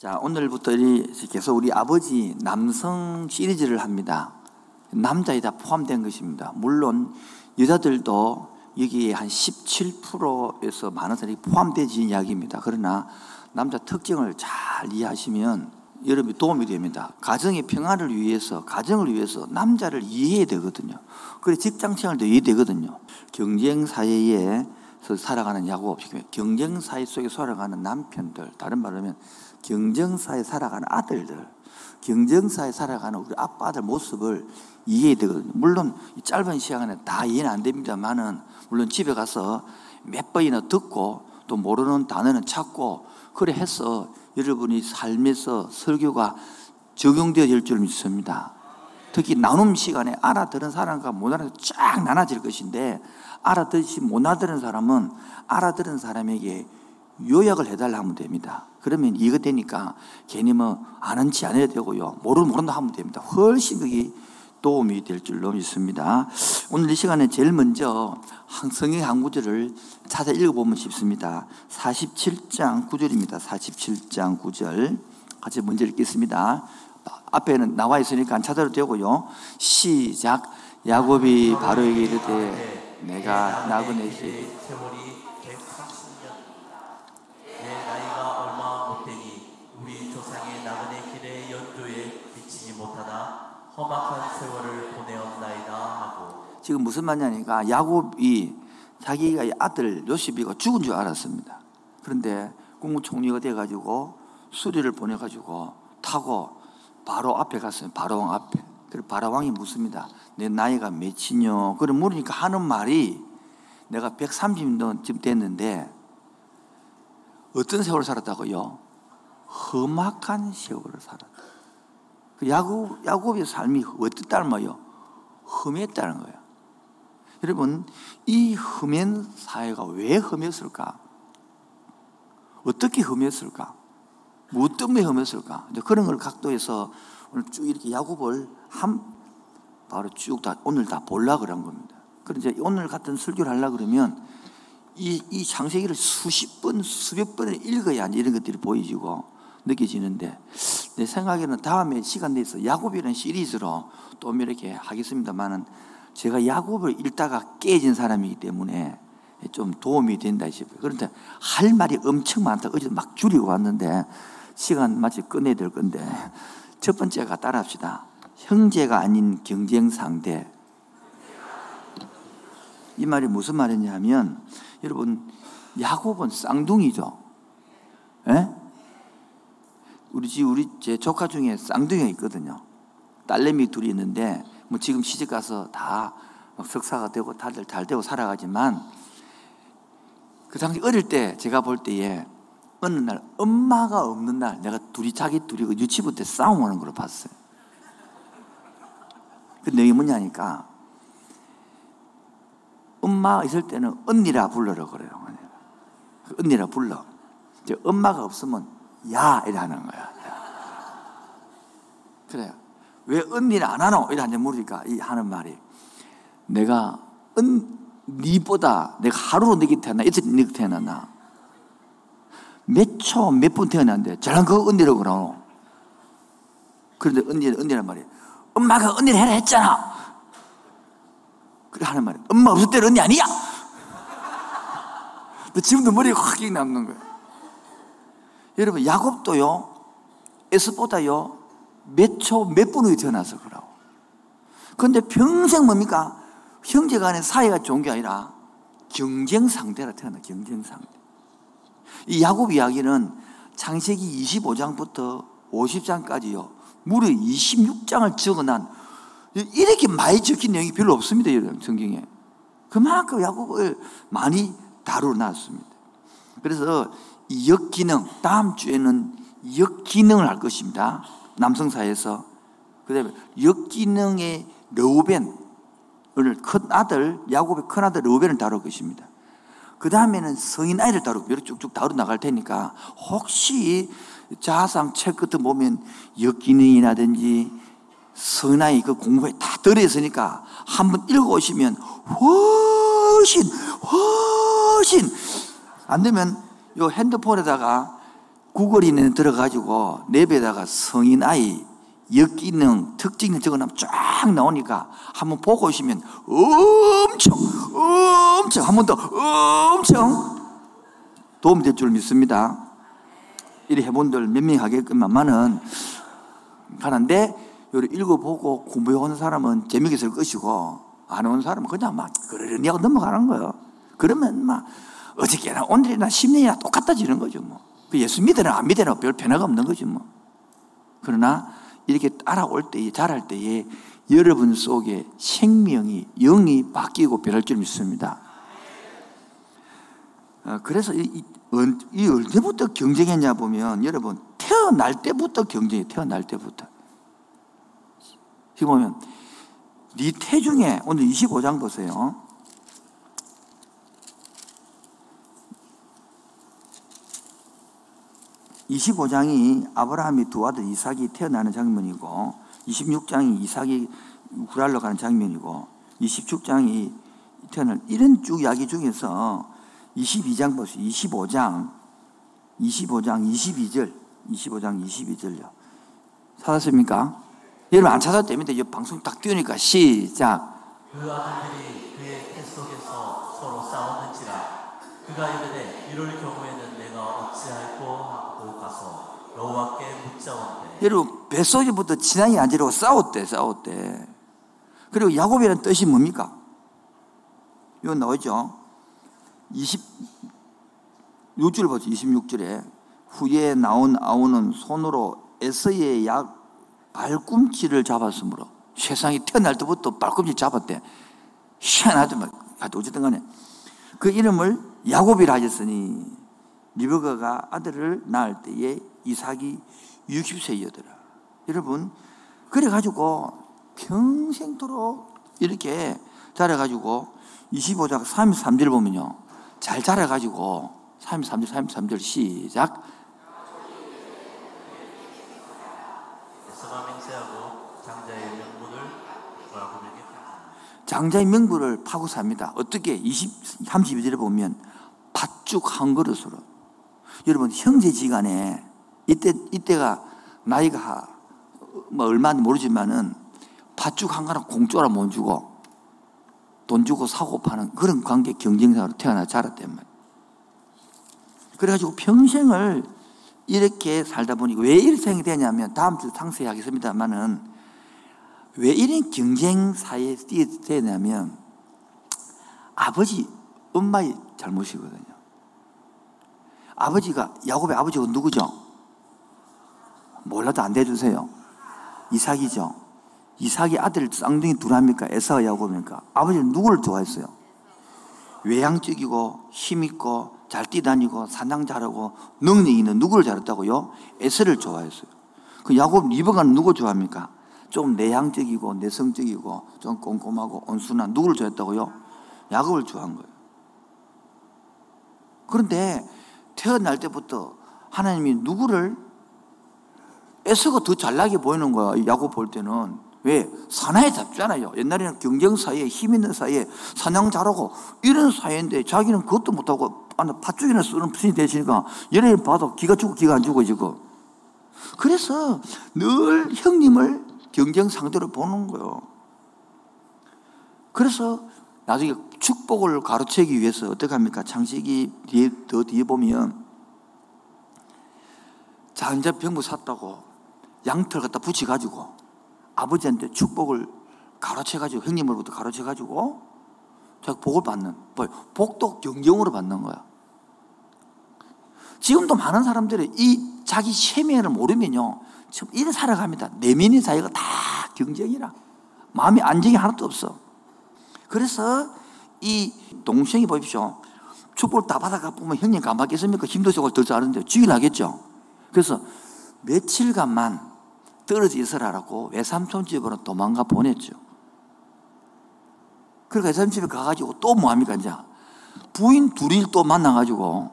자, 오늘부터 계속 우리 아버지 남성 시리즈를 합니다. 남자에 다 포함된 것입니다. 물론 여자들도 여기에 한 17%에서 많은 사람이 포함되지 이야기입니다. 그러나 남자 특징을 잘 이해하시면 여러분이 도움이 됩니다. 가정의 평안을 위해서, 가정을 위해서 남자를 이해해야 되거든요. 그래 직장 생활도 이해되거든요. 경쟁 사회에서 살아가는 야구, 경쟁 사회 속에 살아가는 남편들, 다른 말로 하면 경쟁사에 살아가는 아들들, 경쟁사에 살아가는 우리 아빠들 모습을 이해해야 되거든요. 물론 짧은 시간 안에 다 이해는 안 됩니다만은 물론 집에 가서 몇 번이나 듣고 또 모르는 단어는 찾고 그래 해서 여러분이 삶에서 설교가 적용되어질 줄 믿습니다. 특히 나눔 시간에 알아들은 사람과 못 알아듣은 쫙 나눠질 것인데 알아듣지 못 알아들은 사람은 알아들은 사람에게 요약을 해달라 하면 됩니다. 그러면 이해가 되니까 괜히 뭐 아는 지 않아야 되고요. 모르는 모른다 하면 됩니다. 훨씬 그게 도움이 될 줄로 믿습니다. 오늘 이 시간에 제일 먼저 성경 한 구절을 찾아 읽어보면 싶습니다. 47장 9절입니다. 47장 9절. 같이 먼저 읽겠습니다. 앞에는 나와 있으니까 안 찾아도 되고요. 시작. 야곱이 바로에게 이르되 내가 나그네시 험악한 세월을 보내었나이다 하고 지금 무슨 말이냐니까 야곱이 자기가 아들 요셉이가 죽은 줄 알았습니다. 그런데 국무총리가 돼가지고 수리를 보내가지고 타고 바로 앞에 갔어요. 바로왕 앞에. 그리고 바로왕이 묻습니다. 내 나이가 몇이뇨? 그래 물으니까 하는 말이 내가 130년 됐는데 어떤 세월을 살았다고요? 험악한 세월을 살았다. 그 야곱, 야곱의 삶이 어땠다는 험했다는 거예요. 여러분, 이 험한 사회가 왜 험했을까? 어떻게 험했을까? 뭐 때문에 험했을까? 그런 걸 각도에서 오늘 쭉 이렇게 야곱을 한, 바로 쭉 다, 오늘 다 볼라 그런 겁니다. 그런데 오늘 같은 설교를 하려 그러면 이, 이 창세기를 수십 번, 수백 번을 읽어야 이런 것들이 보이지고 느껴지는데 내 생각에는 다음에 시간 내서 야곱이라는 시리즈로 또 이렇게 하겠습니다만은 제가 야곱을 읽다가 깨진 사람이기 때문에 좀 도움이 된다 싶어요. 그런데 할 말이 엄청 많다. 어제 막 줄이고 왔는데 시간 마치 끝내야 될 건데 첫 번째가 따라합시다. 형제가 아닌 경쟁 상대. 이 말이 무슨 말이냐면 여러분 야곱은 쌍둥이죠. 예? 우리 집 우리 제 조카 중에 쌍둥이가 있거든요. 딸내미 둘이 있는데 뭐 지금 시집 가서 다 석사가 되고 다들 잘 되고 살아가지만 그 당시 어릴 때 제가 볼 때에 어느 날 엄마가 없는 날 내가 둘이 자기 둘이 그 유치부 때 싸움하는 걸 봤어요. 근데 이게 뭐냐니까 엄마가 있을 때는 언니라 불러라 그래요. 그 언니라 불러. 이제 엄마가 없으면 야 이라는 거야. 그래요. 왜 언니를 안 하노? 이래 물으니까 이 하는 말이. 내가 은 니보다 내가 하루로 너게 태어나? 이틀 너게 태어났나? 몇 초 몇 분 태어났는데? 저랑 그 언니라고 그러노? 그런데 언니 언니란 말이 엄마가 언니를 해라 했잖아. 그래 하는 말이 엄마 없을 때는 언니 아니야! 지금도 머리가 확 남는 거야 여러분 야곱도요 에스보다요 몇 초 몇 분 후에 태어나서 그러고. 그런데 평생 뭡니까? 형제 간의 사이가 좋은 게 아니라 경쟁 상대라 태어나 경쟁 상대. 이 야곱 이야기는 창세기 25장부터 50장까지요 무려 26장을 적어난 이렇게 많이 적힌 내용이 별로 없습니다 여러분 성경에. 그만큼 야곱을 많이 다루어놨습니다. 그래서 역기능, 다음 주에는 역기능을 할 것입니다. 남성사에서. 그 다음에 역기능의 르우벤, 오늘 큰 아들, 야곱의 큰 아들 르우벤을 다룰 것입니다. 그 다음에는 성인 아이를 다루고 쭉쭉 다루 나갈 테니까 혹시 자상 책 같은 보면 역기능이라든지 성인 아이 그 공부에 다 들어있으니까 한번 읽어오시면 훨씬, 훨씬 안 되면 요 핸드폰에다가 구글인에 들어가지고 랩에다가 성인 아이 역기능 특징을 적어놓으면 쫙 나오니까 한번 보고 오시면 엄청 엄청 한 번 더 엄청 도움이 될줄 믿습니다. 이리 해본들 몇 명이 하겠건만은 가는데 요리 읽어보고 공부해 오는 사람은 재미있게 쓸 것이고 안 오는 사람은 그냥 막 그러려니 하고 넘어가는 거예요. 그러면 막 어저께나 오늘이나 10년이나 똑같아지는 거죠 뭐. 그 예수 믿으나 안 믿으나 별 변화가 없는 거죠 뭐. 그러나 이렇게 따라올 때에 자랄 때에 여러분 속에 생명이 영이 바뀌고 변할 줄 믿습니다. 어, 그래서 이, 이 언제부터 경쟁했냐 보면 여러분 태어날 때부터 경쟁이 태어날 때부터 지금 보면 네 태중에 오늘 25장 보세요. 25장이 아브라함이 두 아들 이삭이 태어나는 장면이고 26장이 이삭이 구랄로 가는 장면이고 27장이 태어날 이런 쭉 이야기 중에서 22장 보세요. 25장 25장 22절 25장 22절요. 찾았습니까? 여러분 안 찾았다면 이 방송 딱 띄우니까 시작. 그 아들들이 그의 태 속에서 서로 싸웠는지라 그가 이르되 이럴 경우에는 내가 어찌할꼬 하고 여러분 뱃속에부터 진앙이 안 지르고 싸웠대 싸웠대. 그리고 야곱이라는 뜻이 뭡니까? 이거 나오죠. 26절 보죠. 26절에 후에 나온 아우는 손으로 에서의 약 발꿈치를 잡았으므로 세상이 태어날 때부터 발꿈치 잡았대. 희한하더만. 어쨌든 간에 그 이름을 야곱이라 하셨으니 리버가가 아들을 낳을 때에 이삭이 60세이더라. 여러분 그래가지고 평생토록 이렇게 자라가지고 25장 33절 보면요. 잘 자라가지고 33절 33절 시작 장자의 명부를 파고 삽니다. 어떻게? 20, 32절에 보면 팥죽 한 그릇으로. 여러분, 형제지간에 이때, 이때가 나이가 뭐 얼마인지 모르지만은 팥죽 한 그릇 공짜로 못 주고 돈 주고 사고 파는 그런 관계 경쟁사로 태어나 자랐단 말이에요. 그래가지고 평생을 이렇게 살다 보니 왜 이렇게 되냐면 다음 주 상세히 하겠습니다만은 왜 이런 경쟁 사이에 되냐면 아버지, 엄마의 잘못이거든요. 아버지가 야곱의 아버지가 누구죠? 몰라도 안 대주세요. 이삭이죠. 이삭이 아들 쌍둥이 둘 합니까? 에사와 야곱입니까? 아버지는 누구를 좋아했어요? 외향적이고 힘있고 잘 뛰다니고 사냥 잘하고 능력 있는 누구를 잘했다고요? 에서를 좋아했어요. 그 야곱 리버가는 누구 좋아합니까? 좀 내향적이고 내성적이고 좀 꼼꼼하고 온순한 누구를 좋아했다고요? 야곱을 좋아한 거예요. 그런데 태어날 때부터 하나님이 누구를 에서가 더 잘나게 보이는 거야. 야곱 볼 때는. 왜? 사나이 잡잖아요. 옛날에는 경쟁 사이에 힘 있는 사이에 사냥 잘하고 이런 사이인데 자기는 그것도 못하고 팥죽이나 쓰는 분이 되시니까 얘네 봐도 기가 죽고 기가 안 죽어 지금. 그래서 늘 형님을 경쟁 상대로 보는 거예요. 그래서 나중에 축복을 가로채기 위해서 어떻게 합니까? 창세기 뒤에, 더 뒤에 보면 자, 이제 병부 샀다고 양털 갖다 붙여가지고 아버지한테 축복을 가로채가지고 형님으로부터 가로채가지고 자 복을 받는 뭐 복도 경쟁으로 받는 거야. 지금도 많은 사람들이 이 자기 체면을 모르면요 지금 이래 살아갑니다. 내면의 사이가 다 경쟁이라 마음이 안정이 하나도 없어. 그래서 이 동생이 보십시오. 축복을 다 받아가 보면 형님 안 받겠습니까? 힘도 적을 더 잘하는데 죽이나겠죠. 그래서 며칠간만 떨어져 있으라고 외삼촌 집으로 도망가 보냈죠. 그러니까 외삼촌 집에 가가지고 또 뭐합니까, 이제? 부인 둘이 또 만나가지고,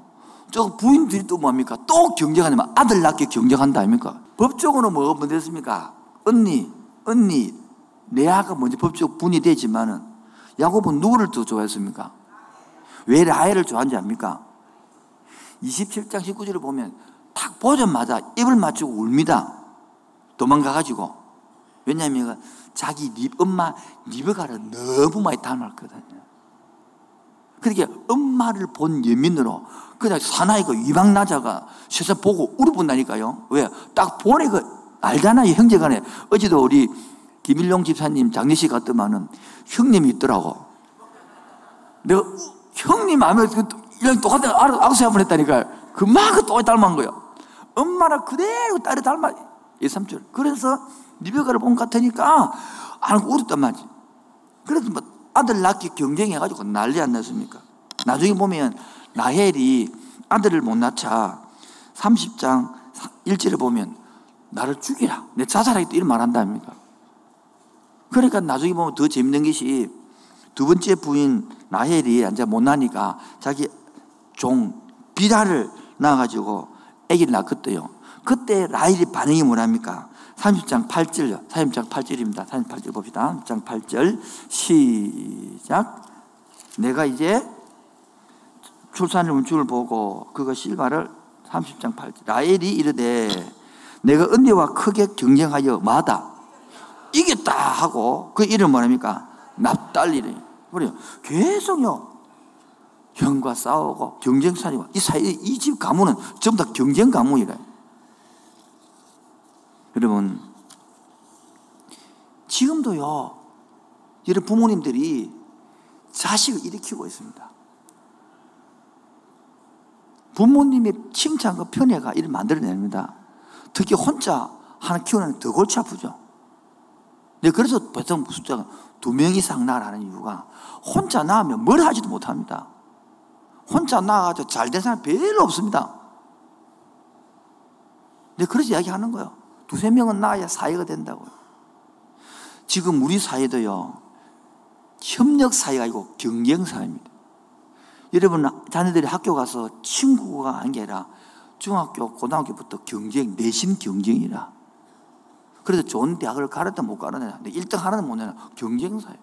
저 부인 둘이 또 뭐합니까? 또 경쟁하냐면 아들 낳게 경쟁한다 아닙니까? 법적으로 뭐가 문제습니까? 언니, 언니, 레아가 먼저 법적 분이 되지만은 야곱은 누구를 더 좋아했습니까? 왜 라헬을 좋아하는지 압니까? 27장 19절을 보면 탁 보자마자 입을 맞추고 울니다. 도망가가지고. 왜냐하면 자기 리, 엄마 리베가를 너무 많이 닮았거든요. 그러니까 엄마를 본 연민으로 그냥 사나이가 위방나자가 세상 보고 울어본다니까요. 왜? 딱 보니까 알잖아요. 형제간에. 어제도 우리 김일용 집사님 장례식 갔더만은 형님이 있더라고. 내가 형님 하면 이랑 똑같은 악수 한번 했다니까요. 그만큼 또 닮은 거예요. 엄마랑 그대로 딸이 닮아. 예삼촌. 그래서 리베가를 본것 같으니까 알고 울었단 말이지. 그래서 뭐 아들 낳기 경쟁해가지고 난리 안 났습니까? 나중에 보면 나헬이 아들을 못 낳자 30장 1절에 보면 나를 죽이라. 내 자살하겠다 이런 말 한답니까? 그러니까 나중에 보면 더 재밌는 것이 두 번째 부인 나헬이 이제 못 나니까 자기 종 비라를 낳아가지고 아기를 낳았대요. 그때 라헬이 반응이 뭐랍니까? 30장 8절요. 30장 8절입니다. 38절 봅시다. 30장 8절 시작. 내가 이제 출산의 운축을 보고 그가 실바를 30장 8절 라헬이 이르되 내가 언니와 크게 경쟁하여 마다 이겼다 하고 그 이름 뭐랍니까? 납달리래. 그래요. 계속요. 형과 싸우고 경쟁살이고 이 사이 이 집 가문은 전부 다 경쟁 가문이래. 여러분 지금도요. 여러 부모님들이 자식을 일으키고 있습니다. 부모님의 칭찬과 편애가 이를 만들어냅니다. 특히 혼자 하나 키우는 더 골치 아프죠. 네, 그래서 보통 숫자가 두 명 이상 낳으라는 이유가 혼자 낳으면 뭘 하지도 못합니다. 혼자 낳아가지고 잘된 사람 별로 없습니다. 네, 그래서 이야기 하는 거예요. 두세 명은 낳아야 사회가 된다고요. 지금 우리 사회도요, 협력 사회가 아니고 경쟁 사회입니다. 여러분, 자녀들이 학교 가서 친구가 아니라 중학교, 고등학교부터 경쟁, 내신 경쟁이라. 그래서 좋은 대학을 가르다 못 가르냐. 근데 1등 하나는 못 내냐. 경쟁 사회.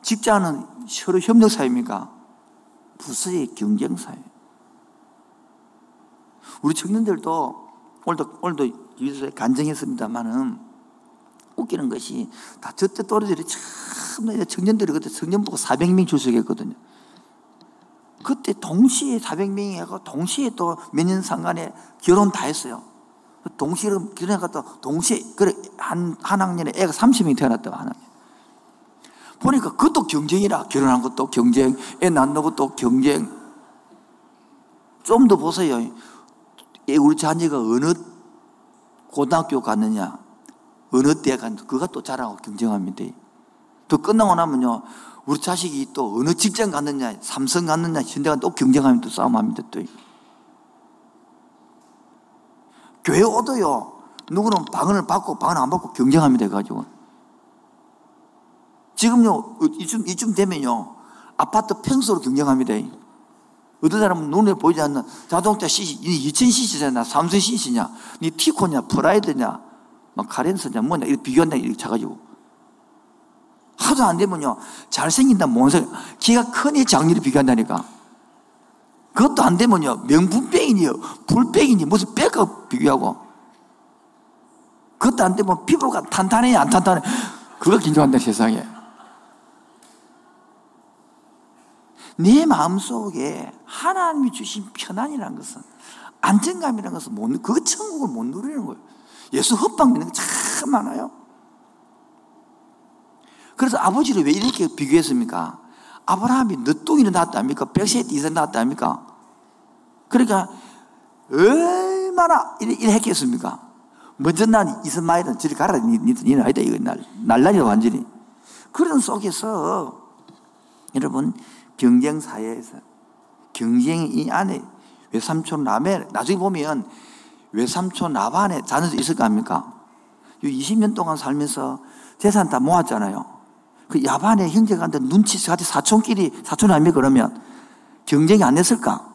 직장은 서로 협력 사회입니까? 부서의 경쟁 사회. 우리 청년들도 오늘도, 오늘도 유서에 간증했습니다만은 웃기는 것이 다 저때 또래들이 참 청년들이 그때 청년 보고 400명 출석했거든요. 그때 동시에 400명이 하고 동시에 또 몇 년 상간에 결혼 다 했어요. 동시에 결혼해갖다 동시에 그래 한, 한 학년에 애가 30명이 태어났다고 하나. 보니까 그것도 경쟁이라 결혼한 것도 경쟁, 애 낳는 것도 경쟁. 좀 더 보세요. 우리 자녀가 어느 고등학교 갔느냐, 어느 대학 갔느냐, 그가 또 자랑하고 경쟁합니다. 또 끝나고 나면요, 우리 자식이 또 어느 직장 갔느냐, 삼성 갔느냐, 현대가 또 경쟁하면 또 싸움합니다. 또. 교회 오도요, 누구는 방언을 받고 방언 안 받고 경쟁합니다. 가지고. 지금요, 이쯤, 이쯤 되면요, 아파트 평수로 경쟁합니다. 어떤 사람은 눈에 보이지 않는 자동차 CC, 2000cc잖아, 삼성 CC냐, 니 티코냐, 프라이드냐, 막 카렌스냐, 뭐냐, 이렇게 비교한다, 이렇게 차가지고. 하도 안 되면요, 잘생긴다, 못생 기가 크니 장렬히 비교한다니까. 그것도 안 되면요, 명품백이니요, 불백이니, 무슨 백과 비교하고. 그것도 안 되면 피부가 탄탄해, 안 탄탄해. 그걸 긴장한다, 세상에. 내 마음속에 하나님이 주신 편안이라는 것은 안정감이라는 것은 못, 그 천국을 못 누리는 거예요. 예수 헛방 믿는 게참 많아요. 그래서 아버지를 왜 이렇게 비교했습니까? 아브라함이 늦둥이를 낳았답니까? 백세 이상 낳았답니까? 그러니까 얼마나 했겠습니까? 먼저 난 이스마엘은 저리 가라. 니는 아니다. 이거 날, 날라리다 완전히. 그런 속에서 여러분 경쟁 사회에서 경쟁이 이 안에 외삼촌 남에 나중에 보면 외삼촌 나반에 자녀도 있을 거 아닙니까? 20년 동안 살면서 재산 다 모았잖아요. 그 야반에 형제간데 눈치 같이 사촌끼리 사촌 아닙니까 그러면 경쟁이 안 됐을까?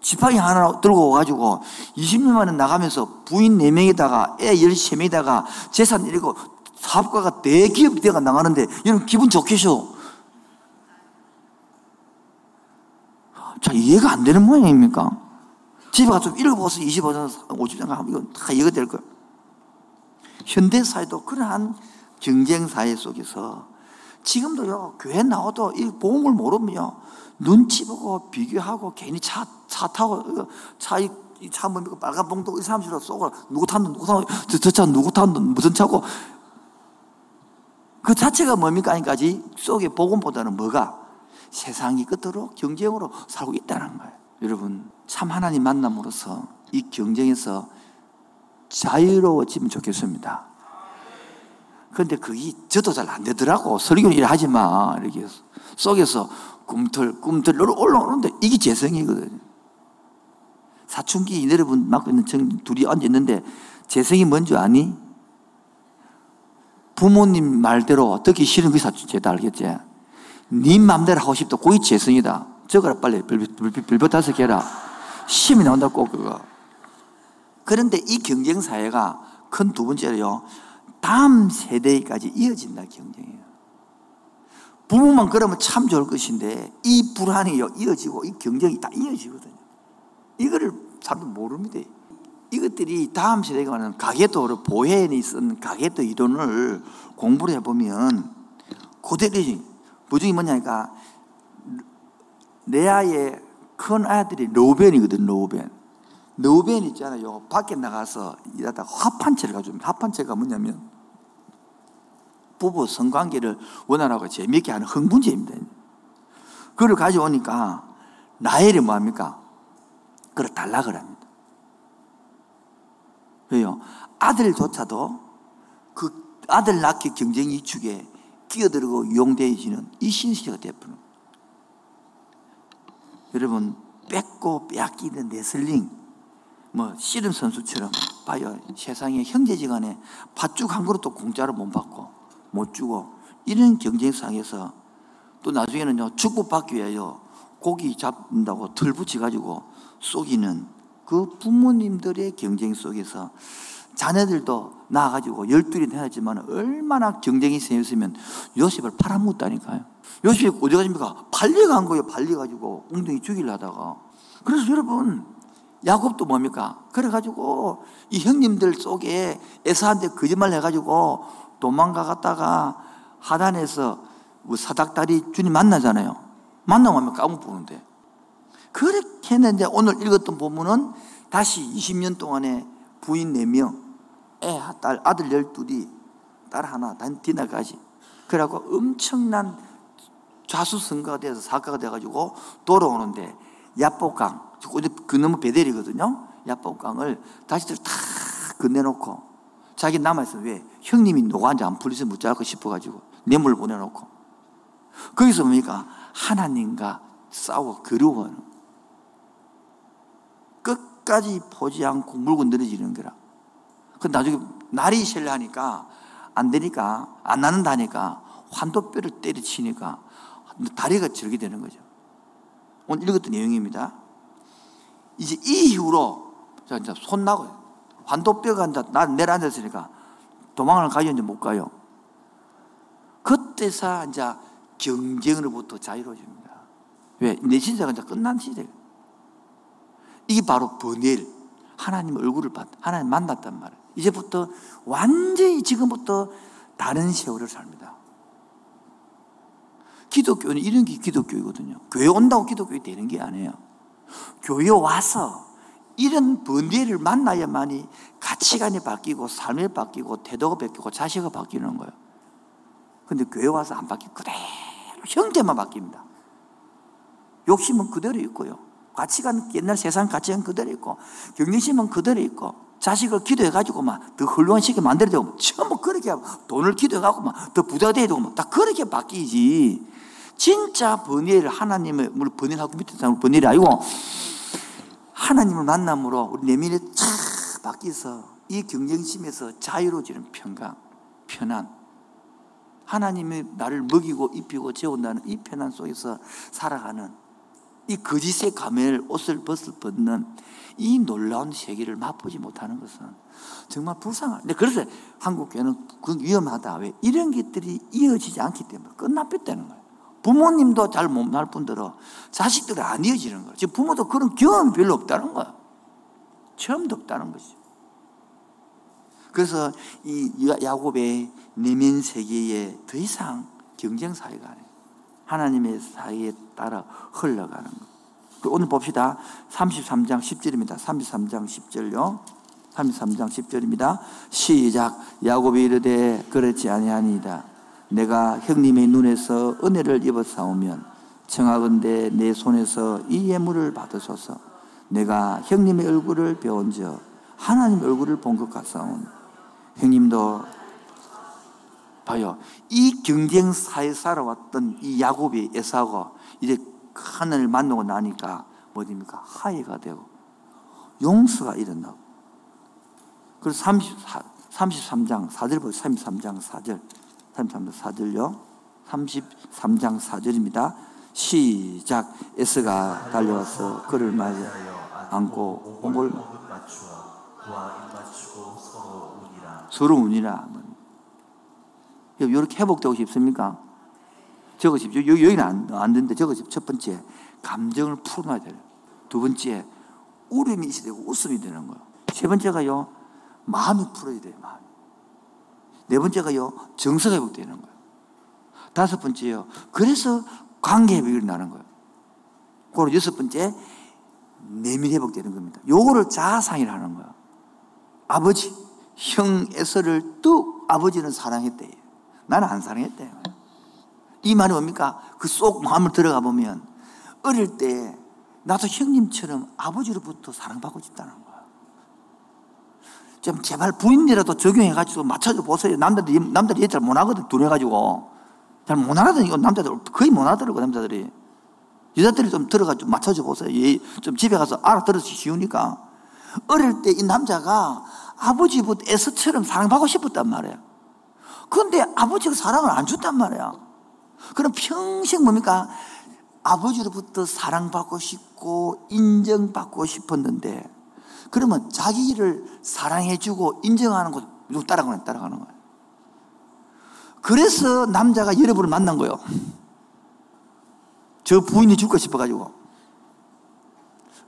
지팡이 하나 들고 와가지고 20년 만에 나가면서 부인 4명에다가 애 13명에다가 재산 이고 사업가가 대기업 대가 나가는데 이런 기분 좋겠죠? 자, 이해가 안 되는 모양입니까? 집에 가서 좀 읽어보세요. 25장, 50장 하면 이거 다 이해가 될 거예요. 현대사회도 그러한 경쟁 사회 속에서 지금도요, 교회 나와도 이 복음을 모르면요, 눈치 보고 비교하고 괜히 차, 차 타고, 차, 이, 차 뭡니까? 빨간 봉도 이 사람 싫어 쏘고, 누구 탔는, 누구 탔는, 저, 저 차 누구 탔는, 무슨 차고. 그 자체가 뭡니까? 아니까지 속에 복음보다는 뭐가? 세상이 끝으로 경쟁으로 살고 있다는 거예요. 여러분, 참 하나님 만남으로써 이 경쟁에서 자유로워지면 좋겠습니다. 그런데 그게 저도 잘 안 되더라고. 설교 일 하지 마. 이렇게 속에서 꿈틀, 꿈틀 올라오는데 이게 재성이거든요. 사춘기 여러분 맡고 있는 청 둘이 앉아있는데 재성이 뭔지 아니? 부모님 말대로 듣기 싫은 그 사춘기 다 알겠지? 네 맘대로 하고 싶다. 그게 재성이다. 저거라 빨리 별별 다섯 개라. 심이 나온다 꼭 그거. 그런데 이 경쟁 사회가 큰 두 번째로요. 다음 세대까지 이어진다 경쟁이에요. 부모만 그러면 참 좋을 것인데 이 불안이 이어지고 이 경쟁이 다 이어지거든요. 이거를 사람들 모릅니다. 이것들이 다음 세대가 말하는 가계도를 보혜에 있는 가계도 이론을 공부를 해보면 그대로 무중이 뭐냐니까 레아의 큰 아들이 로벤이거든 로벤 로벤 있잖아요 밖에 나가서 일하다가 합판체를 가져옵니다 합판체가 뭐냐면 부부 성관계를 원활하고 재미있게 하는 흥분제입니다 그걸 가져오니까 나엘이 뭐합니까? 그걸 달락을 합니다 왜요? 아들조차도 그 아들 낳기 경쟁 이축에 끼어들고 이용되어지는 이 신세가 되어버는 여러분 뺏고 빼앗기는 레슬링 뭐 씨름 선수처럼 봐요 세상에 형제지간에 팥죽 한 그릇도 공짜로 못 받고 못 주고 이런 경쟁상에서 또 나중에는요 축복 받기 위하여 고기 잡는다고 털 붙여가지고 쏘기는 그 부모님들의 경쟁 속에서 자녀들도 나와가지고 열둘이 되었지만 얼마나 경쟁이 세였으면 요셉을 팔아먹었다니까요. 요셉이 어디 가십니까? 팔려간 거예요. 팔려가지고 웅덩이 죽이려 하다가. 그래서 여러분, 야곱도 뭡니까? 그래가지고 이 형님들 속에 에사한테 거짓말 해가지고 도망가 갔다가 하단에서 뭐 사닥다리 주님 만나잖아요. 만나고 하면 까먹 보는데. 그렇게 했는데 오늘 읽었던 본문은 다시 20년 동안에 부인 4명, 애, 딸, 아들 12이, 딸 하나, 단 디나까지. 그래갖고 엄청난 좌수성가가 돼서 사과가 돼가지고 돌아오는데 야복강, 그 너무 베델이거든요. 야복강을 다시들 다 건네놓고 자기 남아있어. 왜? 형님이 노가한지 안 풀리서 묻자고 싶어가지고 뇌물 보내놓고 거기서 뭡니까? 하나님과 싸워 그리워하는 끝까지 보지 않고 물고 늘어지는 거라. 그 나중에 날이 셀라니까 안 되니까 안 나는다니까 환도뼈를 때려치니까 다리가 저렇게 되는 거죠. 오늘 읽었던 내용입니다. 이제 이 이후로 자 이제 손 나고 환도뼈가 이제 나 내려앉았으니까 도망을 가요 이제 못 가요. 그때서 이제 경쟁으로부터 자유로워집니다. 왜? 내 시대가 이제 끝난 시대. 이게 바로 번일. 하나님 얼굴을 봤, 하나님 만났단 말이에요. 이제부터 완전히 지금부터 다른 세월을 삽니다. 기독교는 이런 게 기독교이거든요. 교회 온다고 기독교가 되는 게 아니에요. 교회 와서 이런 번뇌를 만나야만이 가치관이 바뀌고 삶이 바뀌고 태도가 바뀌고 자세가 바뀌는 거예요. 근데 교회 와서 안 바뀌고 그대로 형태만 바뀝니다. 욕심은 그대로 있고요. 가치관, 옛날 세상 가치관 그대로 있고, 경쟁심은 그대로 있고, 자식을 기도해가지고 막 더 훌륭하시게 만들어야 전부 그렇게 하고, 돈을 기도해가지고 막 더 부자가 돼야 되고, 다 그렇게 바뀌지. 진짜 번뇌를 하나님을, 물론 번뇌하고 밑에 사람 번뇌이 아니고, 하나님을 만남으로 우리 내면이 쫙 바뀌어서 이 경쟁심에서 자유로워지는 평강, 편안. 하나님이 나를 먹이고 입히고 재운다는 이 편안 속에서 살아가는 이 거짓의 가면을 옷을 벗을 벗는 이 놀라운 세계를 맛보지 못하는 것은 정말 불쌍한. 그래서 한국 교회는 그 위험하다. 왜? 이런 것들이 이어지지 않기 때문에 끝나뺐다는 거예요. 부모님도 잘 못날 뿐더러 자식들이 안 이어지는 거예요. 지금 부모도 그런 경험이 별로 없다는 거예요. 처음도 없다는 것이죠. 그래서 이 야- 야곱의 내면 세계에 더 이상 경쟁 사회가 아니에요. 하나님의 사회에 따라 흘러가는 것. 그리고 오늘 봅시다. 33장 10절입니다. 33장 10절요. 33장 10절입니다. 시작. 야곱이 이르되 그렇지 아니하니이다. 내가 형님의 눈에서 은혜를 입어 싸우면 청하건대 내 손에서 이 예물을 받으소서. 내가 형님의 얼굴을 배운저 하나님의 얼굴을 본 것 같사오니 형님도 봐요. 이 경쟁 사에 살아왔던 이 야곱이 에사가 이제 하나님을 만나고 나니까 뭐입니까? 하이가 되고 용서가 일어나고 그래서 34, 33장 4절 보세요. 33장 4절. 33장 4절요. 33장 4절입니다. 시작. 에스가 달려와서 그를 맞아 안고 옹골 맞추어 그와 입 맞추고 서로 운이라 서로 운이라. 이렇게 회복되고 싶습니까? 적으십시오. 여기, 여기는 안, 안 되는데 적으십시오. 첫 번째, 감정을 풀어놔야 돼요. 두 번째, 울음이 있어야 되고 웃음이 되는 거예요. 세 번째가요, 마음이 풀어야 돼요, 마음이. 네 번째가요, 정서가 회복되는 거예요. 다섯 번째요, 그래서 관계 회복이 일어나는 거예요. 그리고 여섯 번째, 내면 회복되는 겁니다. 요거를 자아상이라 하는 거예요. 아버지, 형 에서를 또 아버지는 사랑했대. 나는 안 사랑했대. 이 말이 뭡니까? 그쏙 마음을 들어가 보면 어릴 때 나도 형님처럼 아버지로부터 사랑받고 싶다는 거야. 좀 제발 부인이라도 적용해가지고 맞춰줘 보세요. 남자들이, 남자들이 잘 못하거든, 둔해가지고. 잘 못하거든, 남자들. 거의 못하더라고, 남자들이. 여자들이 좀 들어가 좀 맞춰줘 보세요. 얘좀 집에 가서 알아들어서 쉬우니까. 어릴 때 이 남자가 아버지부터 에서처럼 사랑받고 싶었단 말이에요. 그런데 아버지가 사랑을 안 줬단 말이야. 그럼 평생 뭡니까? 아버지로부터 사랑받고 싶고 인정받고 싶었는데 그러면 자기를 사랑해주고 인정하는 것 누구 따라가는 따라가는 거예요. 그래서 남자가 여러분을 만난 거예요. 저 부인이 죽고 싶어가지고.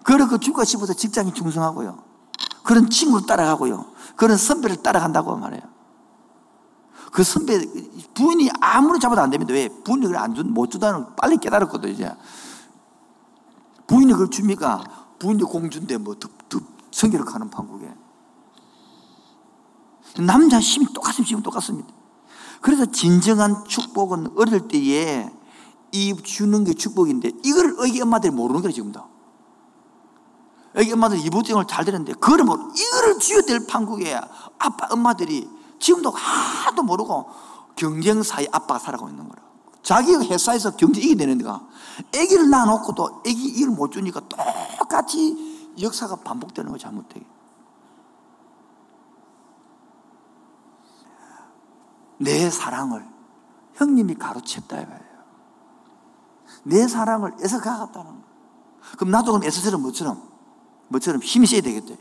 그렇게 죽고 싶어서 직장에 충성하고요. 그런 친구를 따라가고요. 그런 선배를 따라간다고 말해요. 그 선배, 부인이 아무리 잡아도 안 됩니다. 왜? 부인이 그걸 안 준, 못 주다는 걸 빨리 깨달았거든, 이제. 부인이 그걸 줍니까? 부인이 공주인데 뭐, 득, 득, 성기를 가는 판국에. 남자 힘이 똑같습니다. 힘이 똑같습니다. 그래서 진정한 축복은 어릴 때에 이 주는 게 축복인데 이걸 애기 엄마들이 모르는 거예요, 지금도. 애기 엄마들 이보증을 잘 되는데 그걸 모르 이거를 쥐어야 될 판국에 아빠 엄마들이 지금도 하나도 모르고 경쟁사에 아빠가 살아가고 있는 거라. 자기가 회사에서 경쟁이 되는 데가 애기를 낳아놓고도 애기 일을 못 주니까 똑같이 역사가 반복되는 거 잘못되게. 내 사랑을 형님이 가로챘다 이거예요. 내 사랑을 애서 가 갔다는 거. 그럼 나도 그럼 애서처럼 뭐처럼 뭐처럼 힘이 세야 되겠대.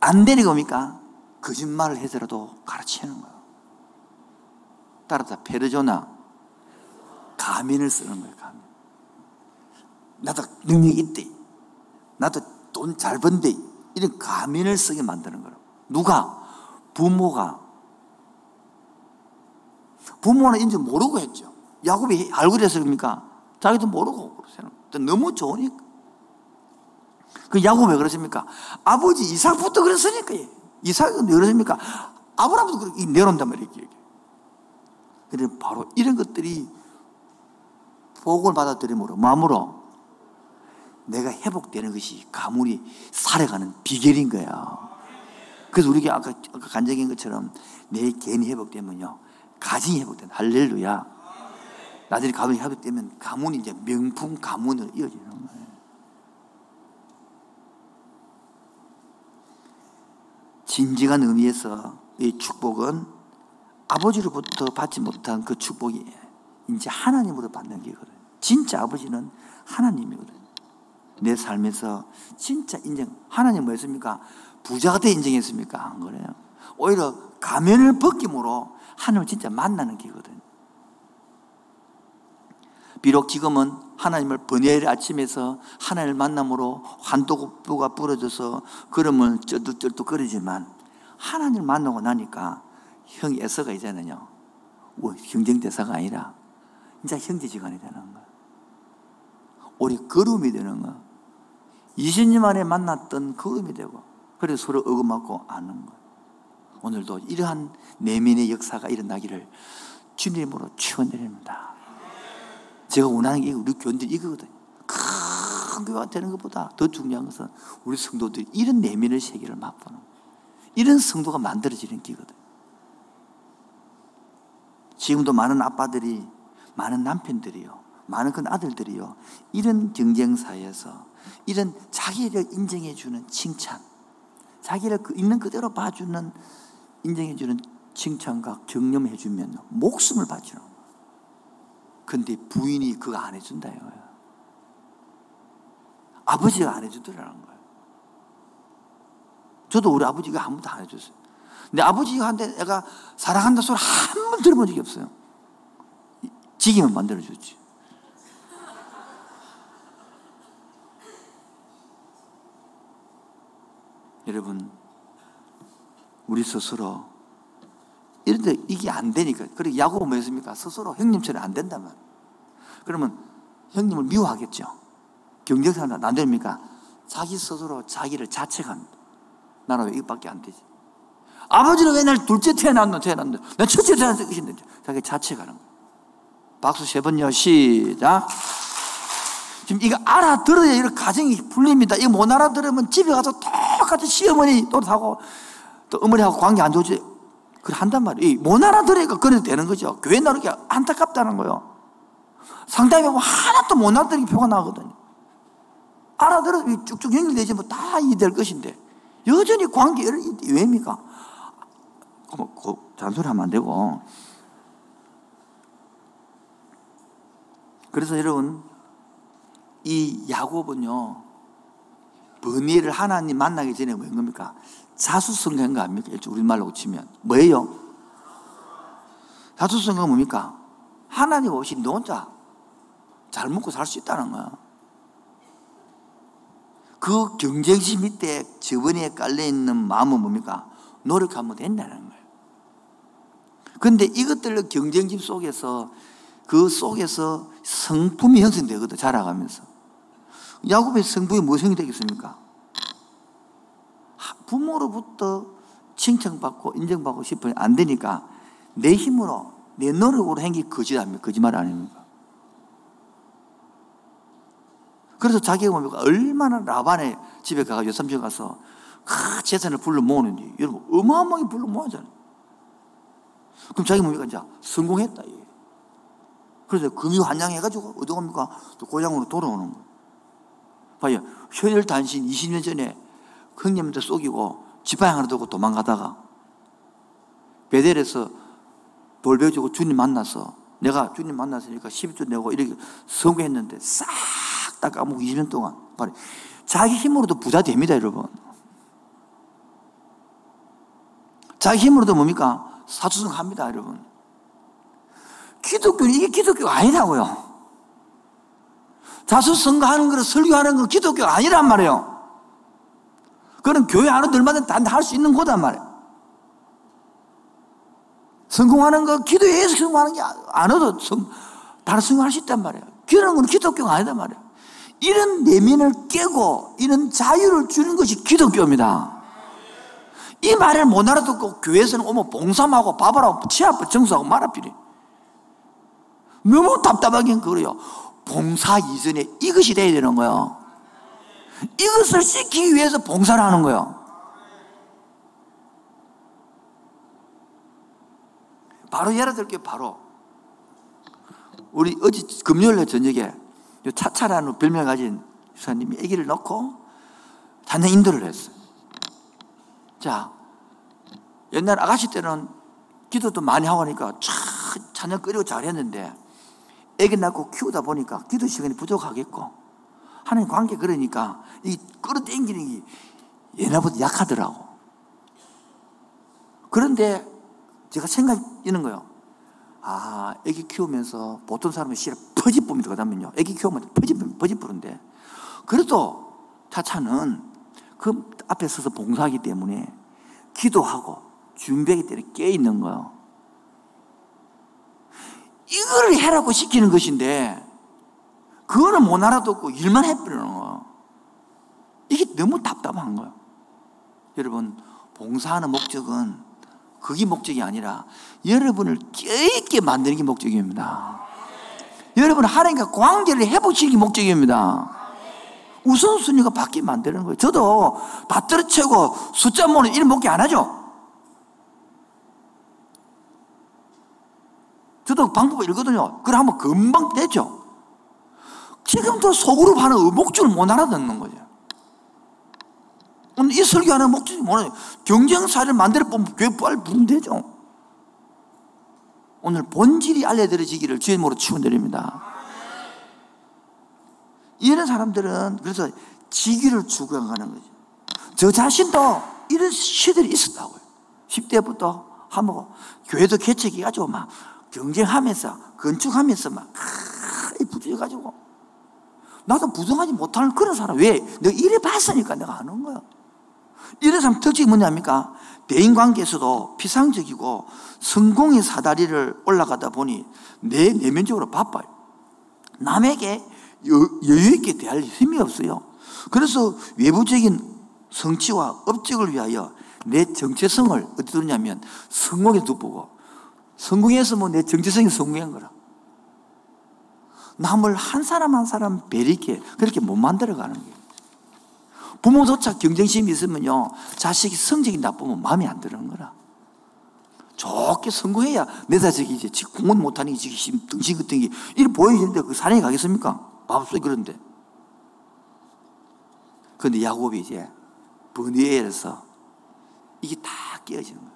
안 되는 겁니까? 거짓말을 해서라도 가르치는 거예요. 따라서 페르조나 가면을 쓰는 거예요. 가면. 나도 능력이 있대. 나도 돈 잘 번대. 이런 가면을 쓰게 만드는 거예요. 누가? 부모가. 부모는 인지 모르고 했죠. 야곱이 알고 그럽니까? 자기도 모르고 그러세요. 너무 좋으니까. 그 야곱이 왜 그러십니까? 아버지 이삭부터 그랬으니까. 이삭은 왜 그러십니까? 아브라함도 그렇게 내놓는단 말이에요. 그래 바로 이런 것들이 복을 받아들임으로 마음으로 내가 회복되는 것이 가문이 살아가는 비결인 거야. 그래서 우리가 아까 아까 간증인 것처럼 내 개인이 회복되면요 가정이 회복된다. 할렐루야. 나중에 가문이 회복되면 가문이 이제 명품 가문으로 이어지는 거예요. 진정한 의미에서 이 축복은 아버지로부터 받지 못한 그 축복이 이제 하나님으로 받는 게거든요. 진짜 아버지는 하나님이거든요. 내 삶에서 진짜 인정, 하나님 뭐였습니까? 부자가 돼 인정했습니까? 안 그래요. 오히려 가면을 벗김으로 하나님을 진짜 만나는 게거든요. 비록 지금은 하나님을 번외의 아침에서 하나님을 만남으로 환도가 부러져서 그러면 쩔뚝쩔뚝거리지만 하나님을 만나고 나니까 형 에서가 이제는요 뭐 경쟁 대사가 아니라 이제 형제지간이 되는 거야. 우리 걸음이 되는 거야. 20년 만에 만났던 걸음이 되고 그래서 서로 어긋맞고 아는 거야. 오늘도 이러한 내면의 역사가 일어나기를 주님으로 축원드립니다. 제가 원하는 게 우리 교인들 이거거든요. 큰 교회가 되는 것보다 더 중요한 것은 우리 성도들이 이런 내면의 세계를 맛보는. 이런 성도가 만들어지는 기거든. 지금도 많은 아빠들이, 많은 남편들이요, 많은 큰 아들들이요, 이런 경쟁사에서 이런 자기를 인정해주는 칭찬, 자기를 그 있는 그대로 봐주는, 인정해주는 칭찬과 경념해주면 목숨을 바치는. 근데 부인이 그거 안 해준다 이거예요. 아버지가 안 해주더라는 거예요. 저도 우리 아버지가 아무도 안 해줬어요. 근데 아버지가 한테 내가 사랑한다 소리 한 번 들어본 적이 없어요. 지기만 만들어줬지. 여러분, 우리 스스로 이런데 이게 안 되니까. 그리고 야구가 뭐였습니까? 스스로 형님처럼 안 된다면. 그러면 형님을 미워하겠죠. 경쟁사는 안 됩니까? 자기 스스로 자기를 자책합니다. 나는 왜 이것밖에 안 되지? 아버지는 왜 날 둘째 태어났노, 태어났노? 난 첫째 태어났을 것인데. 자기 자책하는 거예요. 박수 세 번요. 시작. 지금 이거 알아들어야 이런 가정이 풀립니다. 이거 못 알아들으면 집에 가서 똑같이 시어머니 또 하고 또 어머니하고 관계 안 좋지. 그걸 한단 말이에요. 못 알아들으니까 그래도 되는 거죠. 교회 나오는 게 안타깝다는 거예요. 상담해 보면 하나도 못 알아듣는 표가 나거든요. 알아들어도 쭉쭉 연결되지 뭐 다 이될 것인데 여전히 관계 왜입니까? 그 잔소리하면 안 되고 그래서 여러분 이 야곱은요 번뇌를 하나님 만나기 전에 뭐인 겁니까? 자수성가한 거 아닙니까? 우리말로 치면 뭐예요? 자수성가가 뭡니까? 하나님 없이 너 혼자 잘 먹고 살 수 있다는 거야. 그 경쟁심 밑에 저번에 깔려있는 마음은 뭡니까? 노력하면 된다는 거예요. 근데 이것들을 경쟁심 속에서 그 속에서 성품이 형성되거든, 자라가면서. 야곱의 성품이 무엇이 형성되겠습니까? 부모로부터 칭찬받고 인정받고 싶으면 안 되니까 내 힘으로, 내 노력으로 행기 거짓 아닙니까? 거짓말 아닙니까? 그래서 자기가 뭡니까? 얼마나 라반의 집에 가서 여삼촌 가서 그 재산을 불러 모으는지 여러분 어마어마하게 불러 모아잖아요. 그럼 자기 뭡니까? 이제 성공했다. 그래서 금이 환장해가지고 어디 갑니까? 또 고향으로 돌아오는 거예요. 봐요. 혈혈 단신 20년 전에 형님한테 속이고 지팡이 하나 들고 도망가다가 베델에서 돌배주고 주님 만나서 내가 주님 만났으니까 12조 내고 이렇게 성공했는데 싹 다 까먹고 20년 동안 자기 힘으로도 부자 됩니다 여러분 자기 힘으로도 뭡니까? 사주성 합니다 여러분 기독교는 이게 기독교가 아니라고요 자수성가하는 거를 설교하는 건 기독교가 아니란 말이에요. 그건 교회 안에 들마다 다할 수 있는 거단 말이에요. 성공하는 거 기도해서 성공하는 게 안해도 다른 성공할 수 있단 말이에요. 기도하는 건 기독교가 아니단 말이에요. 이런 내면을 깨고 이런 자유를 주는 것이 기독교입니다. 이 말을 못 알아듣고 교회에서는 오면 봉사하고 밥하라고 치아프 정수하고 말아필이 너무 답답하긴 그래요. 봉사 이전에 이것이 돼야 되는 거예요. 이것을 시키기 위해서 봉사를 하는 거예요. 바로 예를 들게요, 바로. 우리 어제 금요일날 저녁에 차차라는 별명 가진 유사님이 아기를 넣고 단양 인도를 했어요. 자, 옛날 아가씨 때는 기도도 많이 하고 하니까 찬양 끓이고 잘했는데 아기 낳고 키우다 보니까 기도 시간이 부족하겠고 하나님 관계 그러니까 이 끌어당기는 게 옛날보다 약하더라고. 그런데 제가 생각이 있는 거예요. 아, 애기 키우면서 보통 사람은 씨를 퍼지 뿜이 들어가다면요. 애기 키우면 퍼지 뿜, 퍼지 뿌는데. 그래도 차차는 그 앞에 서서 봉사하기 때문에 기도하고 준비하기 때문에 깨 있는 거예요. 이거를 해라고 시키는 것인데, 그거는 못 알아듣고 일만 해버리는 거예요. 이게 너무 답답한 거예요. 여러분, 봉사하는 목적은 그게 목적이 아니라 여러분을 깨있게 만드는 게 목적입니다. 여러분 하나님과 관계를 회복시키는 게 목적입니다. 우선순위가 바뀌면 안 되는 거예요. 저도 다 떨어치고 숫자 모는 이런 목적 안 하죠. 저도 방법을 읽거든요. 그래 하면 금방 되죠. 지금도 속으로 하는 목적을 못 알아듣는 거죠. 오늘 이 설교하는 목적이 뭐냐? 경쟁사를 만들어 보면 교회 빨리 부르면 되죠. 오늘 본질이 알려드려지기를 주의 이름으로 축원드립니다. 이런 사람들은 그래서 지기를 추구하는 거죠. 저 자신도 이런 시들이 있었다고요. 10대부터 하고 교회도 개척해가지고 막 경쟁하면서 건축하면서 막 부딪혀가지고 나도 부정하지 못하는 그런 사람 왜? 내가 이래 봤으니까 내가 아는 거야. 이런 사람 특징이 뭐냐니까 대인관계에서도 피상적이고 성공의 사다리를 올라가다 보니 내 내면적으로 바빠요. 남에게 여유 있게 대할 힘이 없어요. 그래서 외부적인 성취와 업적을 위하여 내 정체성을 어디 두냐면 성공에 두고 성공해서 뭐 내 정체성이 성공한 거라. 남을 한 사람 한 사람 배리게 그렇게 못 만들어 가는 거예요. 부모조차 경쟁심이 있으면요, 자식이 성적이 나쁘면 마음에 안 드는 거라. 좋게 성공해야 내 자식이 이제 공은 못하는 게 지금 등신 같은 게 이렇게 보여지는데 그 산에 가겠습니까? 마음속에 그런데. 그런데 야곱이 이제 번뇌에서 이게 다 깨어지는 거예요.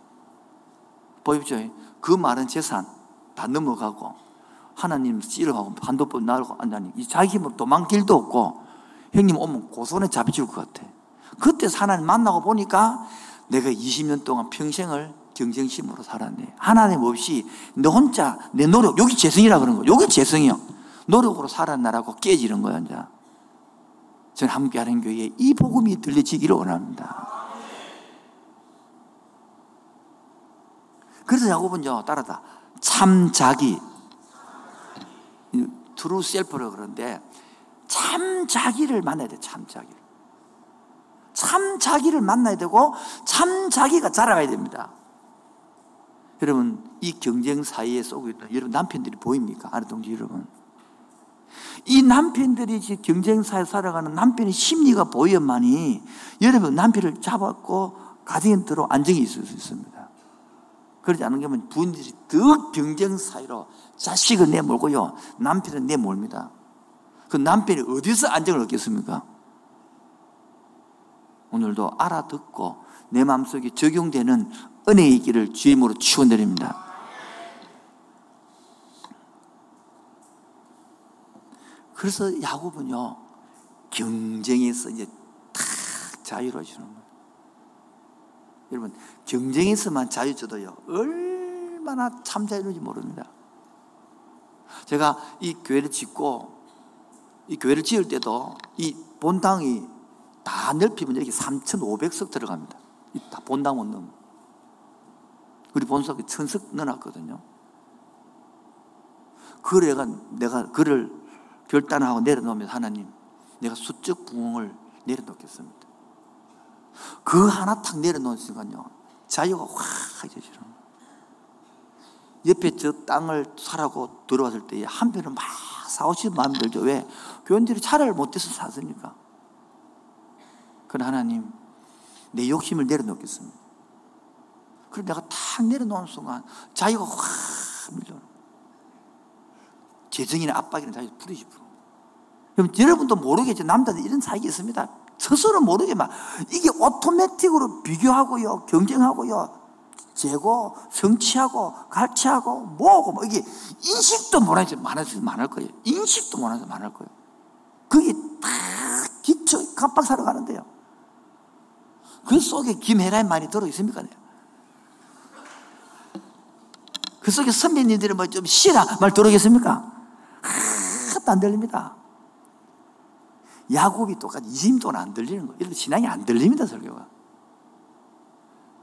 보십시오. 그 많은 재산 다 넘어가고 하나님 찌르하고 반도법 나르고 안다니 자기 힘으로 도망 길도 없고 형님 오면 고손에 잡혀줄 것 같아. 그때 하나님 만나고 보니까 내가 20년 동안 평생을 경쟁심으로 살았네. 하나님 없이 너 혼자 내 노력, 여기 재성이라 그런 거. 여기 재성이요. 노력으로 살았나라고 깨지는 거야, 이제. 저는 함께하는 교회에 이 복음이 들려지기를 원합니다. 그래서 야곱은요, 따라다. 참 자기. true self라 그러는데, 참 자기를 만나야 돼, 참 자기를. 참 자기를 만나야 되고, 참 자기가 자라가야 됩니다. 여러분, 이 경쟁 사회 속에 있는 여러분 남편들이 보입니까? 아는 동지 여러분. 이 남편들이 지금 경쟁사회 살아가는 남편의 심리가 보여야만이 여러분 남편을 잡았고 가정에 들어 안정이 있을 수 있습니다. 그러지 않은 경우는 부인들이 더 경쟁 사이로 자식을 내몰고요. 남편은 내몰니다. 그 남편이 어디서 안정을 얻겠습니까? 오늘도 알아듣고 내 마음속에 적용되는 은혜의 있기를 주임으로 축원드립니다. 그래서 야곱은요 경쟁에서 이제 탁 자유로워지는 거예요. 여러분 경쟁에서만 자유져도요 얼마나 참 자유로운지 모릅니다. 제가 이 교회를 짓고 이 교회를 지을 때도 이 본당이 다 넓히면 이렇게 3,500석 들어갑니다. 다 본당 원룸. 우리 본석에 천석 넣어놨거든요. 그래가 내가 그를 결단하고 내려놓으면 하나님, 내가 수적 부흥을 내려놓겠습니다. 그 하나 탁 내려놓은 순간요, 자유가 확 해지는 거예요. 옆에 저 땅을 사라고 들어왔을 때 한편은 막 싸우시는 마음이 들죠. 왜? 교인들이 차를 못해서 사으니까. 그러나 하나님, 내 욕심을 내려놓겠습니다. 그래 내가 탁 내려놓은 순간 자유가 확 밀려. 재정이나 압박이나 자유 부르. 그럼 여러분도 모르겠죠. 남자들 이런 사이가 있습니다. 스스로 모르게만 이게 오토매틱으로 비교하고요, 경쟁하고요, 재고, 성취하고, 갈취하고, 뭐고, 뭐 이게 인식도 못하지 많을 많을 거예요. 인식도 못하지 많을 거예요. 그게 다 기초 깜빡 살아가는데요. 그 속에 김혜라의 말이 들어 있습니까? 그 속에 선배님들이 뭐 좀 쉬라 말 들어오겠습니까? 하나도 안 들립니다. 야곱이 똑같이 20동안 안 들리는 거예요. 이렇게 신앙이 안 들립니다, 설교가.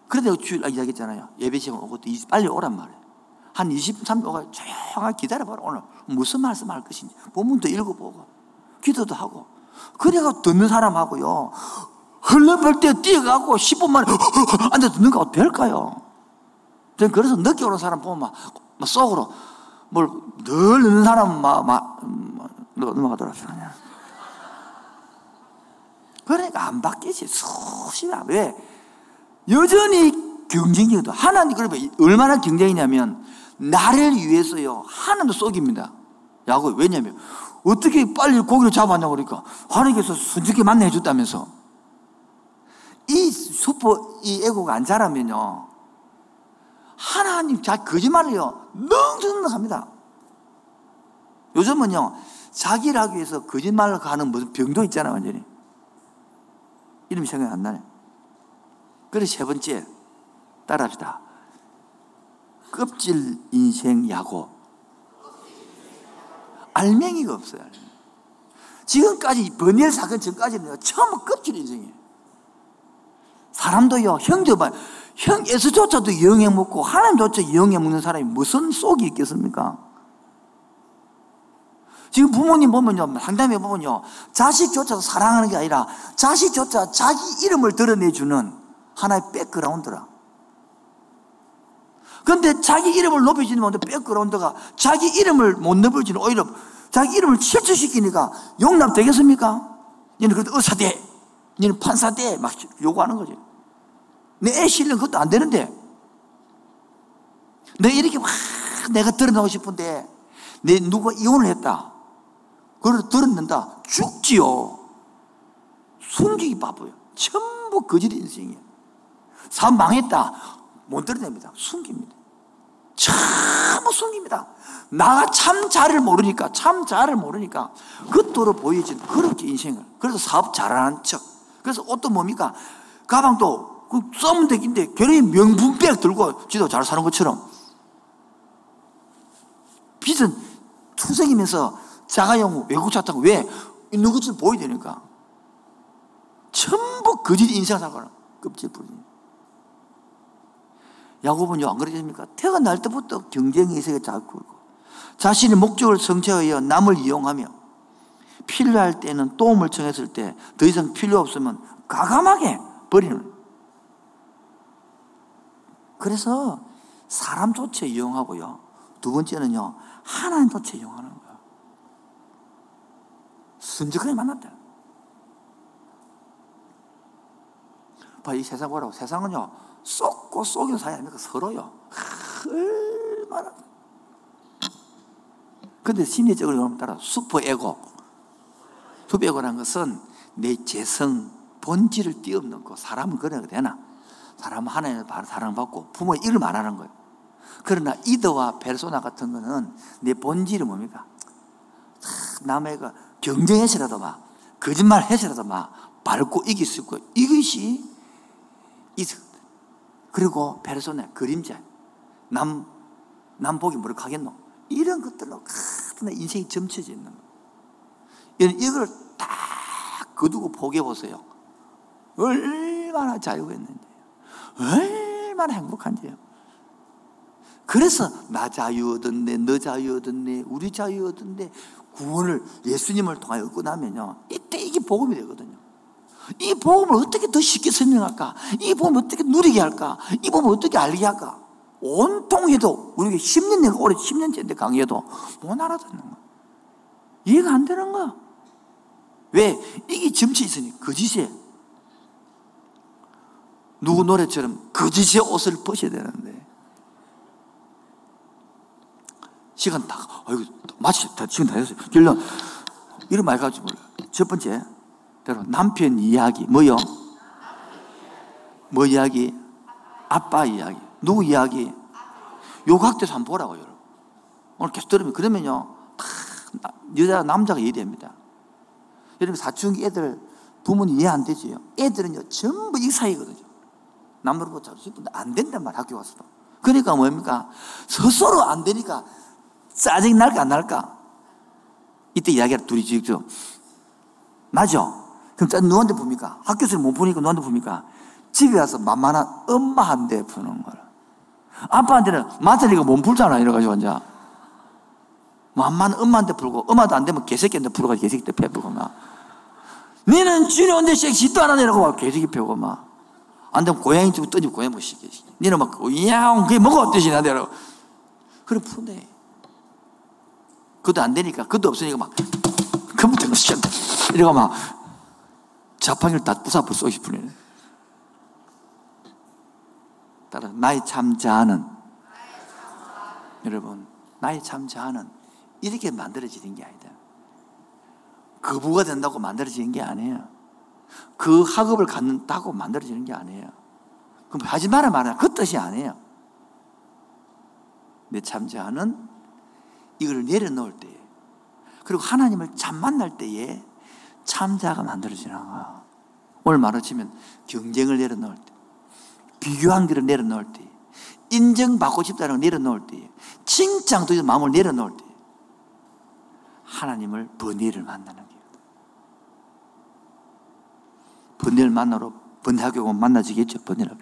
그런데 주일 날 이야기했잖아요. 예배 시간 오고 또 빨리 오란 말이에요. 한 23분 오가 조용하게 기다려봐라. 오늘 무슨 말씀 할 것인지. 본문도 읽어보고, 기도도 하고. 그래가 듣는 사람하고요. 흘러볼 때 뛰어가고 10분 만에 앉아 듣는 거 될까요? 그래서 늦게 오는 사람 보면 막, 막 속으로 뭘 늘 늦는 사람은 막, 막, 넘어가더라고요. 그러니까 안 바뀌지. 수십이 왜? 여전히 경쟁이거든. 하나님, 그러면 얼마나 경쟁이냐면, 나를 위해서요, 하나님도 썩입니다. 야곱, 왜냐면, 어떻게 빨리 고기를 잡았냐고 그러니까, 하나님께서 순적히 만나 해 줬다면서. 이 슈퍼, 이 에고가 안 자라면요, 하나님 자 거짓말을요, 넉넉합니다. 요즘은요, 자기를 하기 위해서 거짓말을 하는 무슨 병도 있잖아요, 완전히. 이름이 생각이 안 나네. 그래서 세 번째, 따라합시다. 껍질 인생 야고. 알맹이가 없어요. 지금까지 버니엘 사건 전까지는 처음 껍질 인생이에요. 사람도요, 형제만, 형에서조차도 영해 먹고 하나님조차 영해 먹는 사람이 무슨 속이 있겠습니까? 지금 부모님 보면요, 상담해 보면요, 자식조차 사랑하는 게 아니라 자식조차 자기 이름을 드러내주는 하나의 백그라운드라. 그런데 자기 이름을 높여주는 건데 백그라운드가 자기 이름을 못 높여주는 오히려 자기 이름을 실추시키니까 용납 되겠습니까? 얘는 그래도 의사대, 얘는 판사대 막 요구하는 거지. 내 애 실력 그것도 안 되는데. 내 이렇게 막 내가 드러나고 싶은데 내 누가 이혼을 했다. 그걸 들었는다. 죽지요. 숨기기 바빠요. 전부 거짓 인생이에요. 삶 망했다. 못 드러냅니다. 숨깁니다. 참 숨깁니다. 나가 참 잘을 모르니까, 참 잘을 모르니까, 겉으로 보여진 그렇게 인생을. 그래서 사업 잘하는 척. 그래서 옷도 뭡니까? 가방도 그 써면 되긴데, 결국에 명품백 들고 지도 잘 사는 것처럼. 빚은 투성이면서 자가용 외국 차 타고 왜? 것처럼 보여야 되니까. 전부 거짓 인생 살아가는 껍질 뿐이에요. 야곱은요, 안 그러십니까? 태어날 때부터 경쟁의 세계 있고, 자신의 목적을 성취하여 남을 이용하며, 필요할 때는 도움을 청했을 때 더 이상 필요 없으면 가감하게 버리는. 그래서 사람 조차 이용하고요. 두 번째는요, 하나님 조차 이용하는. 순직하게 만났다. 봐, 이 세상 보라고. 세상은요, 쏟고 쏘기는 사이 아닙니까? 서로요. 얼마나. 근데 심리적으로 여러분 따라 슈퍼 에고. 슈퍼 에고라는 것은 내 재성, 본질을 뛰어넘고 사람은 그래야 되나? 사람은 하나님을 사랑받고 부모의 일을 말하는 거예요. 그러나 이더와 페르소나 같은 거는 내 본질이 뭡니까? 남의가 경쟁해서라도 막, 거짓말 해서라도 막, 밟고 이길 수 있고, 이것이. 그리고 페르소나 그림자 남, 남 보기 무력하겠노? 이런 것들로 같은 인생이 점쳐져 있는 거예요 이걸 딱 거두고 포기해 보세요. 얼마나 자유가 있는지. 얼마나 행복한지요. 그래서 나 자유 얻었네 너 자유 얻었네 우리 자유 얻었네 구원을 예수님을 통하여 얻고 나면요 이때 이게 복음이 되거든요 이 복음을 어떻게 더 쉽게 설명할까? 이 복음을 어떻게 누리게 할까? 이 복음을 어떻게 알게 할까? 온통 해도, 우리가 10년 내가 올해 10년째인데 강의해도 못 알아듣는 거야. 이해가 안 되는 거야. 왜? 이게 점치 있으니 거짓에. 누구 노래처럼 거짓의 옷을 벗어야 되는데. 시간 다, 아이고, 마치 다, 시간 다 됐어요. 결론, 이런 말 가지고. 첫 번째, 여러분, 남편 이야기, 뭐요? 뭐 이야기? 아빠 이야기. 누구 이야기? 요각돼서 한번 보라고, 여러분. 오늘 계속 들으면, 그러면요, 다 여자, 남자가 이해됩니다. 여러분, 사춘기 애들, 부모님 이해 안 되지요? 애들은요, 전부 이 사이거든요. 남들보다 잘 싶은데 안 된단 말 학교 가서도. 그러니까 뭡니까? 스스로 안 되니까 짜증 날까 안 날까? 이때 이야기를 둘이 지죠. 나죠? 그럼 짜 누구한테 풉니까? 학교에서 못 푸니까 누구한테 풉니까? 집에 와서 만만한 엄마한테 푸는 거라. 아빠한테는 맞으니까 못 풀잖아. 이래가지고 이제. 만만한 엄마한테 풀고, 엄마도 안 되면 개새끼한테 풀어가지고 개새끼 때 패부고 막. 니는 언제 섹시도 안 하냐고 막 개새끼 패고 막. 안 되면 고양이 좀 떠지고 고양이 못 시켜. 니는 막, 야옹, 그게 뭐가 어떠시 나대로. 그래 푸네. 그것도 안 되니까, 그것도 없으니까 막, 컴퓨터 너 시켰다. 이러고 막, 자판기를 다 부숴버 쏘시 푸네. 따라, 나의 참 자아는, 여러분, 나의 참 자아는 이렇게 만들어지는 게 아니다. 거부가 된다고 만들어지는 게 아니에요. 그 학업을 갖는다고 만들어지는 게 아니에요. 그럼 하지 마라 말아. 그 뜻이 아니에요. 내 참자는 이걸 내려놓을 때에 그리고 하나님을 참 만날 때에 참자가 만들어지는 거야. 오늘 말로 치면 경쟁을 내려놓을 때, 비교한 길을 내려놓을 때, 인정받고 싶다는 걸 내려놓을 때, 칭찬도 마음을 내려놓을 때, 하나님을 번뇌를 만나는 거예요. 번뇌를 만나러 면 만나지겠죠, 번뇌를.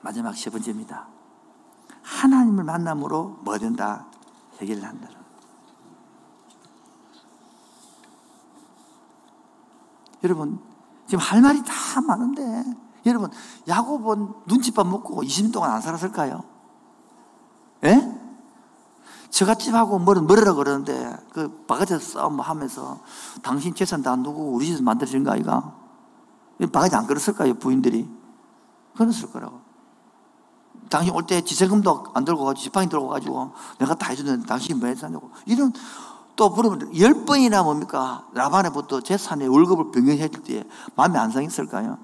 마지막 세 번째입니다. 하나님을 만남으로 뭐 된다? 해결을 한다. 여러분, 지금 할 말이 다 많은데, 여러분, 야곱은 눈칫밥 먹고 20년 동안 안 살았을까요? 예? 저갓집하고 뭐를 뭐라 그러는데, 그 바가지 싸움 하면서, 당신 재산 다 누구 우리 집에서 만들어진 거 아이가? 바가지 안 그랬을까요, 부인들이? 그랬을 거라고. 당신 올 때 지세금도 안 들고 가지고 지팡이 들고 가지고 내가 다 해주는데 당신이 뭐 했냐고. 이런 또 물으면 열 번이나 뭡니까? 라반에부터 재산의 월급을 변경해 줄때 마음이 안 상했을까요?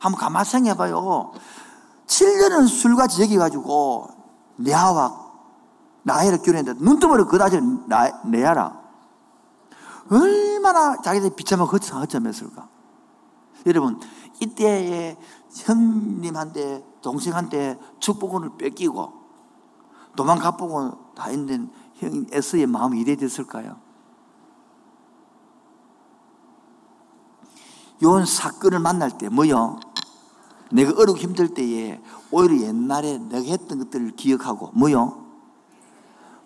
한번 가만 생각해봐요. 7년을 술과 지역해가지고 레아와 나해를 결혼했는데 눈뜨머리 그다지 레아라. 얼마나 자기들이 비참하고 허점했을까? 여러분 이때에 형님한테 동생한테 축복을 뺏기고 도망가보고 다 있는 형 에스의 마음이 이래 됐을까요? 요 사건을 만날 때 뭐요? 내가 어렵고 힘들 때에 오히려 옛날에 내가 했던 것들을 기억하고 뭐요?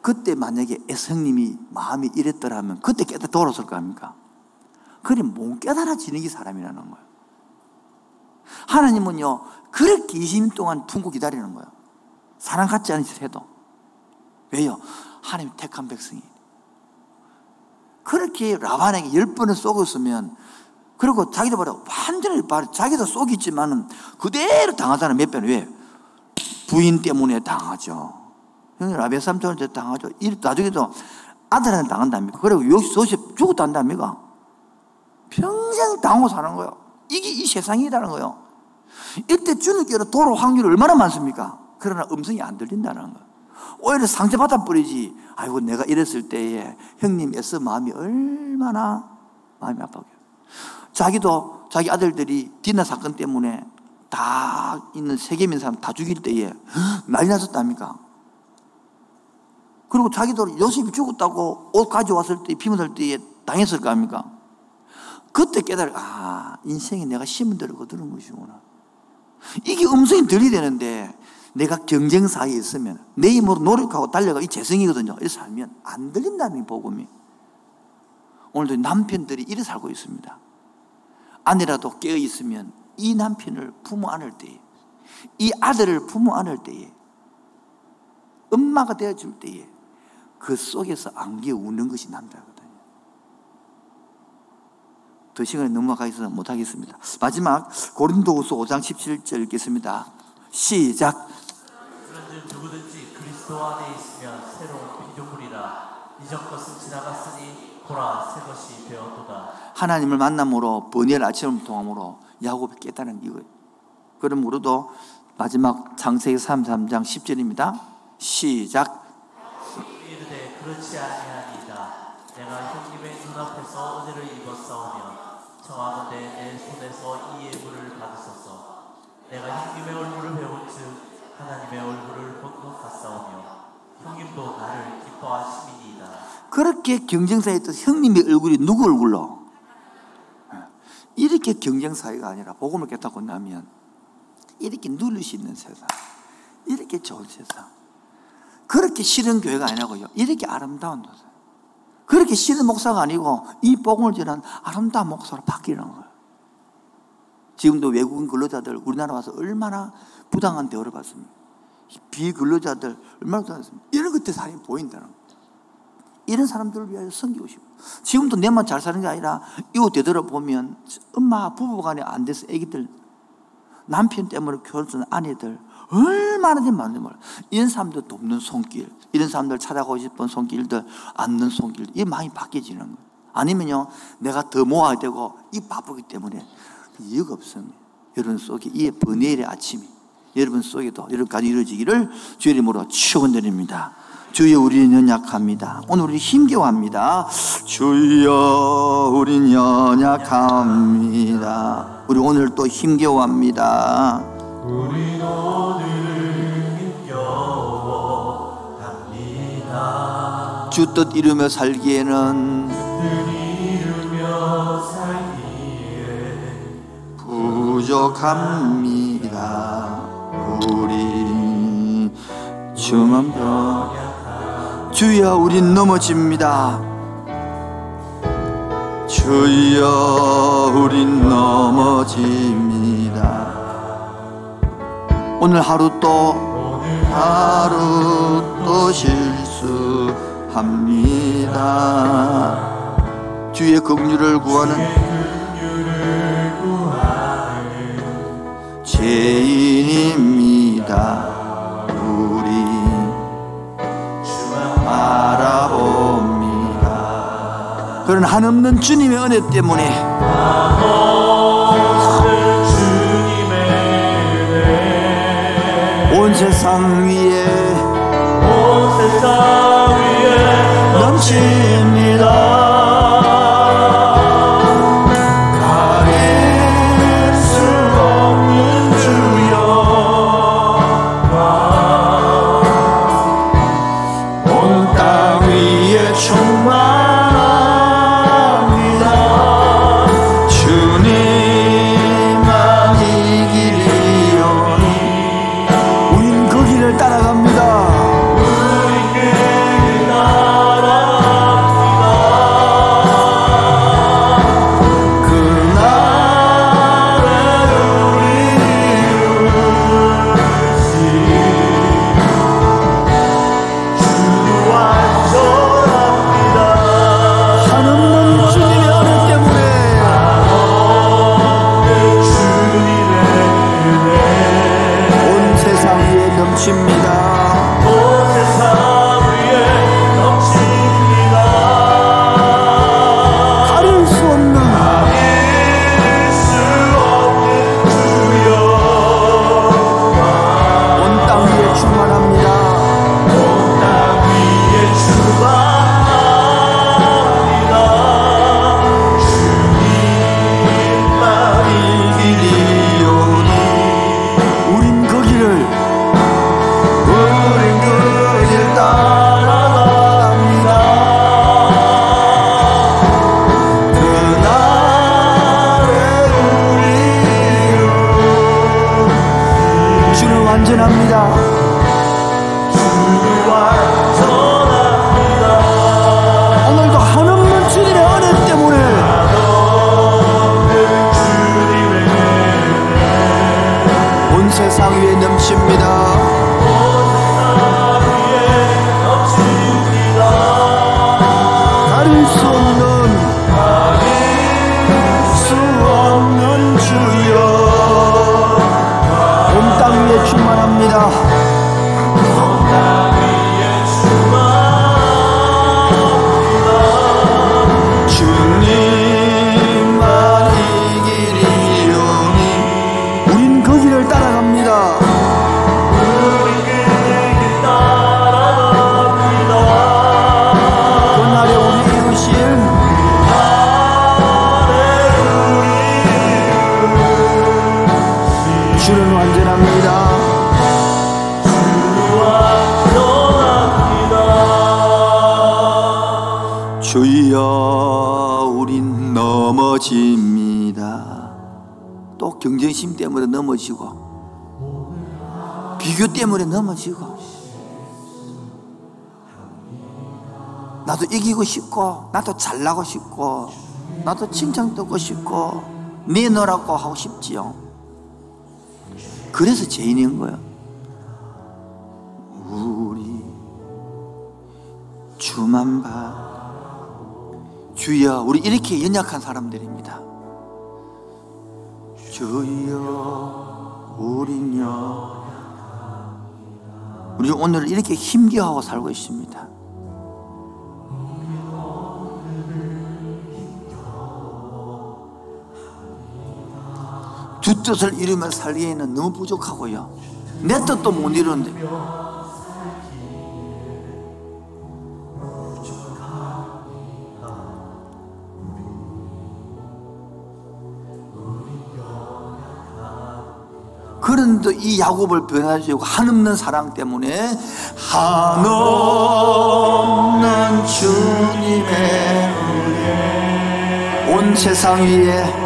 그때 만약에 에스형님이 마음이 이랬더라면 그때 깨달아 돌아설 거 아닙니까? 그래 못 깨달아지는 게 사람이라는 거예요. 하나님은요, 그렇게 20년 동안 품고 기다리는 거예요. 사랑 같지 해도. 왜요? 하나님 택한 백성이. 그렇게 라반에게 열 번을 쏘고있으면 그리고 자기도 봐라, 완전히 봐라, 자기도 쏘겠지만은 그대로 당하잖아, 몇 번. 왜? 부인 때문에 당하죠. 라베 삼촌한테 당하죠. 나중에도 아들한테 당한답니까? 그리고 요셉 죽었다 한답니까? 평생 당하고 사는 거예요. 이게 이 세상이라는 거예요. 이때 주님께로 돌아올 확률이 얼마나 많습니까? 그러나 음성이 안 들린다는 거예요. 오히려 상처받아 버리지. 아이고, 내가 이랬을 때에 형님 애써 마음이 얼마나 마음이 아파요. 자기도 자기 아들들이 디나 사건 때문에 다 있는 세계민 사람 다 죽일 때에 난리 났었답니까? 그리고 자기도 요셉이 죽었다고 옷 가져왔을 때, 피문할 때에 당했을 거 아닙니까? 그때 깨달아, 아, 인생이 내가 심은 대로 거두는 것이구나. 이게 음성이 들리되는데, 내가 경쟁사에 있으면, 내 힘으로 노력하고 달려가, 이 재성이거든요. 이렇게 살면 안 들린다는 복음이. 오늘도 남편들이 이래 살고 있습니다. 아내라도 깨어 있으면 이 남편을 부모 안을 때에, 이 아들을 부모 안을 때에, 엄마가 되어줄 때에, 그 속에서 안겨 우는 것이 남자거든요. 더 시간이 넘어가 있어서 못하겠습니다. 마지막 고린도후서 5장 17절 읽겠습니다. 시작. 그런즉 누구든지 그리스도 안에 있으면 새로운 피조물이라 이전 것은 지나갔으니 보라 새 것이 되었도다. 하나님을 만남으로 번외를 아침을 통함으로 야곱이 깨달은 이거예요. 그럼 우리도 마지막 창세기 33장 10절입니다. 시작. 이르되 그렇지 아니하니이다. 내가 형님의 눈앞에서 은혜를 입었사오며 청하건대 내 손에서 이 예물을 받으소서. 내가 형님의 얼굴을 배운 즉 하나님의 얼굴을 본것 같사오며 형님도 나를 기뻐하심이니이다. 그렇게 경쟁사에 또 형님의 얼굴이 누구 얼굴로? 예. 이렇게 경쟁 사회가 아니라 복음을 깨닫고 나면 이렇게 누릴 수 있는 세상. 이렇게 좋은 세상. 그렇게 싫은 교회가 아니라고요. 이렇게 아름다운 세상. 그렇게 싫은 목사가 아니고 이 복음을 전한 아름다운 목사로 바뀌는 거예요. 지금도 외국인 근로자들 우리나라 와서 얼마나 부당한 대우를 받습니까? 비근로자들 얼마나 부당했습니까? 이런 것들 사람이 보인다는 거예요. 이런 사람들을 위하여 섬기고 싶어. 지금도 내만 잘 사는 게 아니라 이웃 되돌아보면 엄마 부부 간에 안 돼서 애기들 남편 때문에 결혼한 아내들 얼마나 많은지 몰라. 이런 사람들 돕는 손길, 이런 사람들 찾아가고 싶은 손길들, 앉는 손길, 이게 많이 바뀌어지는 거예요. 아니면요, 내가 더 모아야 되고, 이 바쁘기 때문에 이유가 없습니다. 여러분 속에 이 번뇌의 아침이 여러분 속에도 여러분까지 이루어지기를 주의 이름으로 축원드립니다. 주여 우리는 연약합니다. 오늘 우리 힘겨워합니다. 주여 우린 연약합니다. 우리 오늘 또 힘겨워합니다. 우리 오늘 주 뜻 이루며 살기에는 부족합니다. 우리 주만 펴 주여 우린 넘어집니다. 주여 우린 넘어집니다. 오늘 하루 또 하루 또 실수 합니다. 주의 긍휼을 구하는 죄인입니다. 우리 바라봅니다. 그런 한없는 주님의 은혜 때문에 온 세상 위에 넘어지고. 나도 이기고 싶고 나도 잘나고 싶고 나도 칭찬 듣고 싶고 내놓으라고 하고 싶지요. 그래서 죄인인 거예요 우리 주만 봐. 주여 우리 이렇게 연약한 사람들입니다 오늘 이렇게 힘겨워하고 살고 있습니다. 주 뜻을 이루며 살기에는 너무 부족하고요. 내 뜻도 못 이루는데 그런데 이 야곱을 변화시키고 한없는 사랑 때문에 한없는 주님의 은혜. 온 세상 위에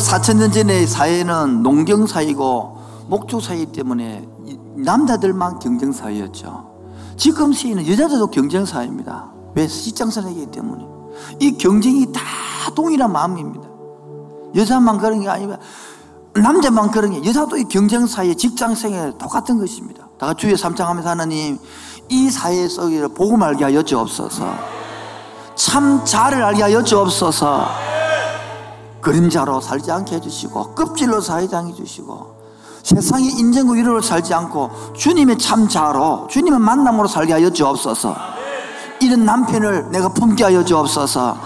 4천년 전의 사회는 농경 사회고 목조 사회 때문에 이 남자들만 경쟁 사회였죠. 지금 시대는 여자들도 경쟁 사회입니다. 왜 시장선이기 때문에 이 경쟁이 다 동일한 마음입니다. 여자만 그런 게 아니라 남자만 그런 게 여자도 이 경쟁 사회 직장 생활 똑같은 것입니다. 다 주의 삼창하면서 하나님 이 사회 속에 복음 알게 하여 주옵소서. 참 잘을 알게 하여 주옵소서. 그림자로 살지 않게 해주시고 껍질로 살지 않게 해주시고 세상의 인정과 위로로 살지 않고 주님의 참 자로 주님의 만남으로 살게 하여 주옵소서. 이런 남편을 내가 품게 하여 주옵소서.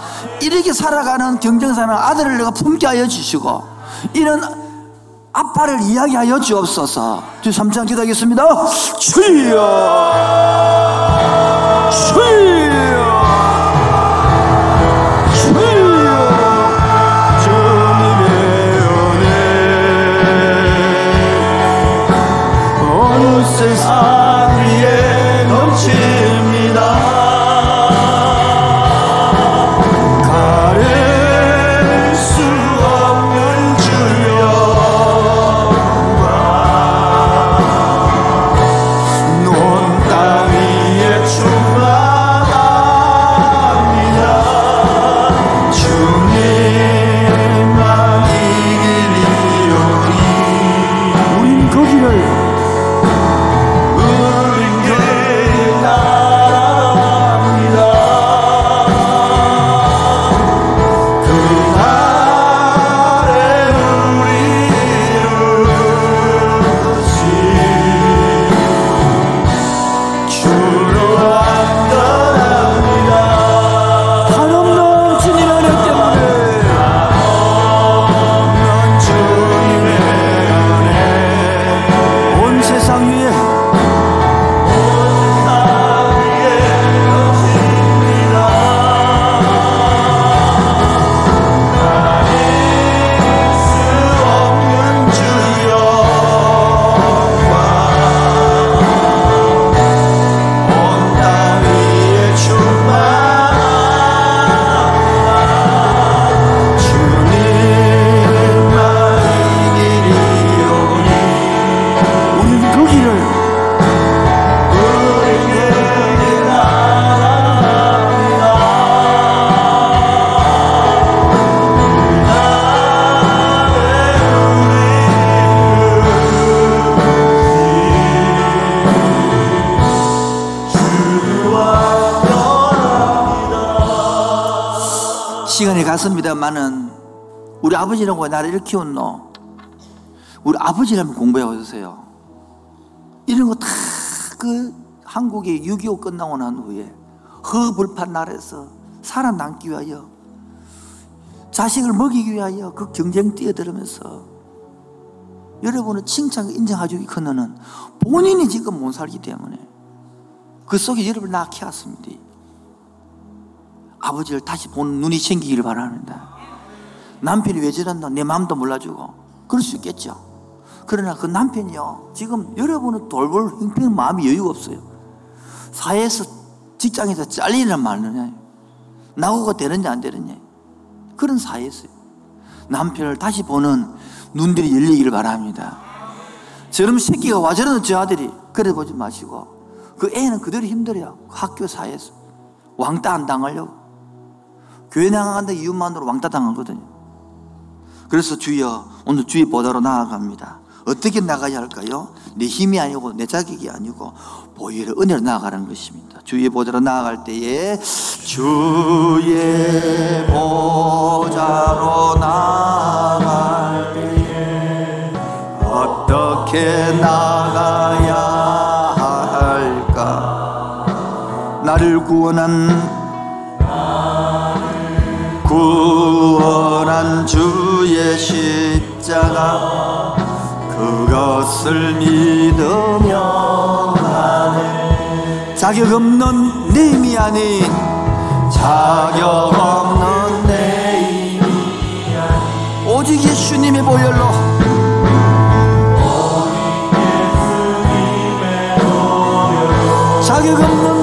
이렇게 살아가는 경쟁사는 아들을 내가 품게 하여 주시고 이런 아빠를 이야기하여 주옵소서. 주 3장 기도하겠습니다. 주여 주여 대학원에 갔습니다만은 우리 아버지는 왜 나를 이렇게 키웠노? 우리 아버지라면 공부해 오셨어요. 이런 거 다 그 한국의 6.25 끝나고 난 후에 허불판 나라에서 살아남기 위하여 자식을 먹이기 위하여 그 경쟁 뛰어들으면서 여러분은 칭찬 인정하기 건너는 본인이 지금 못 살기 때문에 그 속에 여러분을 낳게 왔습니다. 아버지를 다시 보는 눈이 생기기를 바랍니다. 남편이 왜 저런다? 내 마음도 몰라주고. 그럴 수 있겠죠. 그러나 그 남편이요. 지금 여러분은 돌볼 형편 마음이 여유가 없어요. 사회에서 직장에서 잘리는 말느냐. 나고가 되느냐 안 되느냐. 그런 사회였어요. 남편을 다시 보는 눈들이 열리기를 바랍니다. 저런 새끼가 와 저러는 저 아들이 그래 보지 마시고 그 애는 그대로 힘들어요. 학교 사회에서 왕따 안 당하려고 교회 나간다 이유만으로 왕따 당하거든요. 그래서 주여 오늘 주의 보다로 나아갑니다. 어떻게 나가야 할까요? 내 힘이 아니고 내 자격이 아니고 보혈의 은혜로 나아가는 것입니다. 주의 보좌로 나아갈 때에 주의 보좌로 나아갈 때에 어떻게 나가야 할까? 나를 구원한 구원한 주의 십자가 그것을 믿으며 나는 자격 없는 내 힘이 아닌 자격 없는 내 힘이 아닌 오직 예수님의 보혈로 자격 없는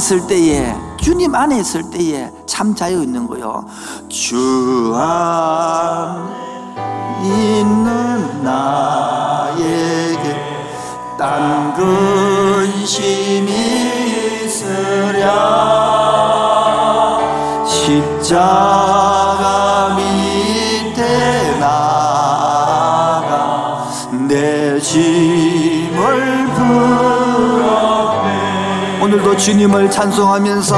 있을 때에 주님 안에 있을 때에 참 자유 있는 거요. 주 안에 있는 나에게 딴 근심이 있으랴 십자 주님을 찬송하면서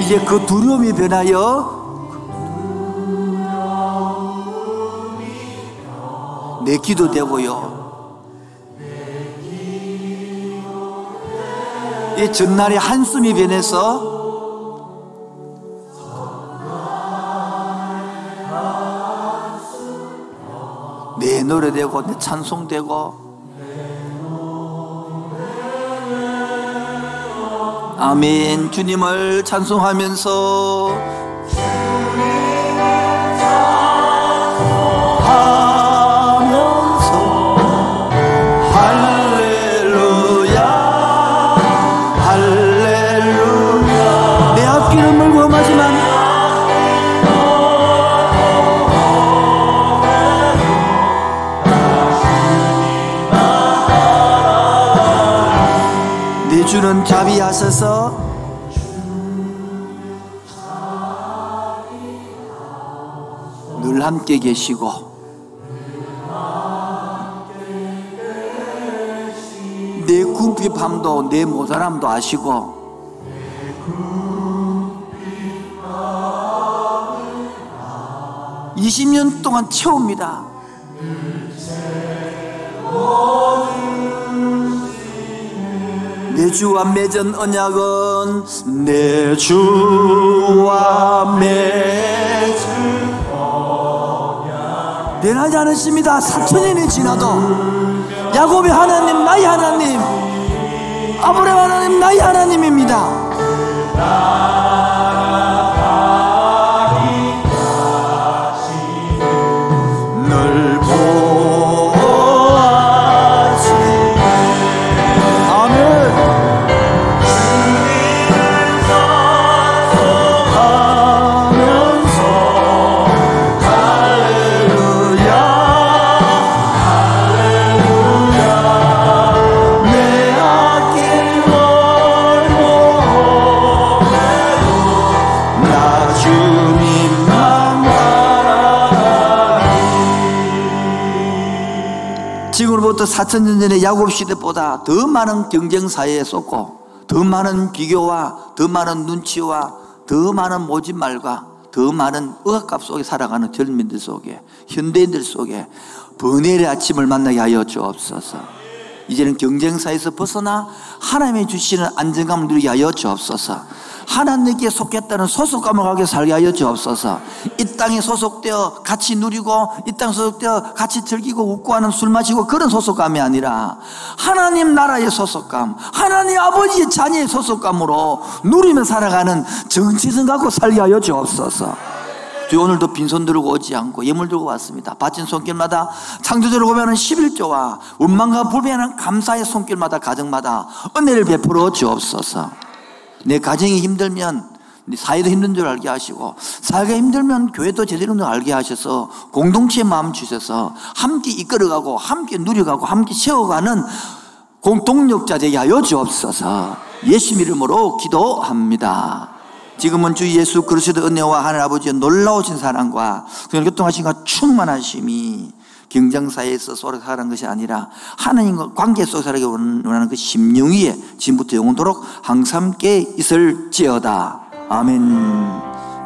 이제 그 두려움이 변하여 내 기도 되고요. 이 전날의 한숨이 변해서 내 노래 되고 내 찬송 되고 아멘 주님을 찬송하면서 하면서 주는 자비하셔서. 늘 함께 계시고. 내 궁핍함도 내 모자람도 아시고. (20년) 동안 채웁니다 내 주와 맺은 언약은 내 주와 맺은 변하지 않으십니다. 사천년이 지나도 야곱의 하나님 나의 하나님 아브라함 하나님 나의 하나님입니다. 4천년 전의 야곱 시대보다 더 많은 경쟁 사회에 쏟고 더 많은 비교와 더 많은 눈치와 더 많은 모진말과 더 많은 억압 속에 살아가는 젊은들 속에 현대인들 속에 번뇌의 아침을 만나게 하여 주옵소서 이제는 경쟁사에서 벗어나 하나님이 주시는 안정감을 누리게 하여 주옵소서. 하나님께 속했다는 소속감을 가게 살게 하여 주옵소서. 이 땅에 소속되어 같이 누리고 이 땅에 소속되어 같이 즐기고 웃고 하는 술 마시고 그런 소속감이 아니라 하나님 나라의 소속감, 하나님 아버지의 자녀의 소속감으로 누리며 살아가는 정체성 갖고 살게 하여 주옵소서. 주 오늘도 빈손 들고 오지 않고 예물 들고 왔습니다. 바친 손길마다 창조주를 고백하는 11조와 원망과 불변하는 감사의 손길마다 가정마다 은혜를 베풀어 주옵소서. 내 가정이 힘들면 네 사회도 힘든 줄 알게 하시고 사회가 힘들면 교회도 제대로 좀 알게 하셔서 공동체의 마음 주셔서 함께 이끌어가고 함께 누려가고 함께 세워가는 공동력자 되게 하여 주옵소서. 예수 이름으로 기도합니다. 지금은 주 예수 그리스도 은혜와 하늘 아버지의 놀라우신 사랑과 그냥 교통하신과 충만하심이 경쟁사에서 살아가는 것이 아니라 하나님과 관계 속에 살아가기 원하는 그 심령 위에 지금부터 영원토록 항상 함께 있을지어다. 아멘.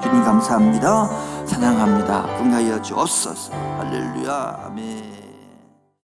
주님 감사합니다. 사랑합니다. 건강하여 주옵소서. 할렐루야. 아멘.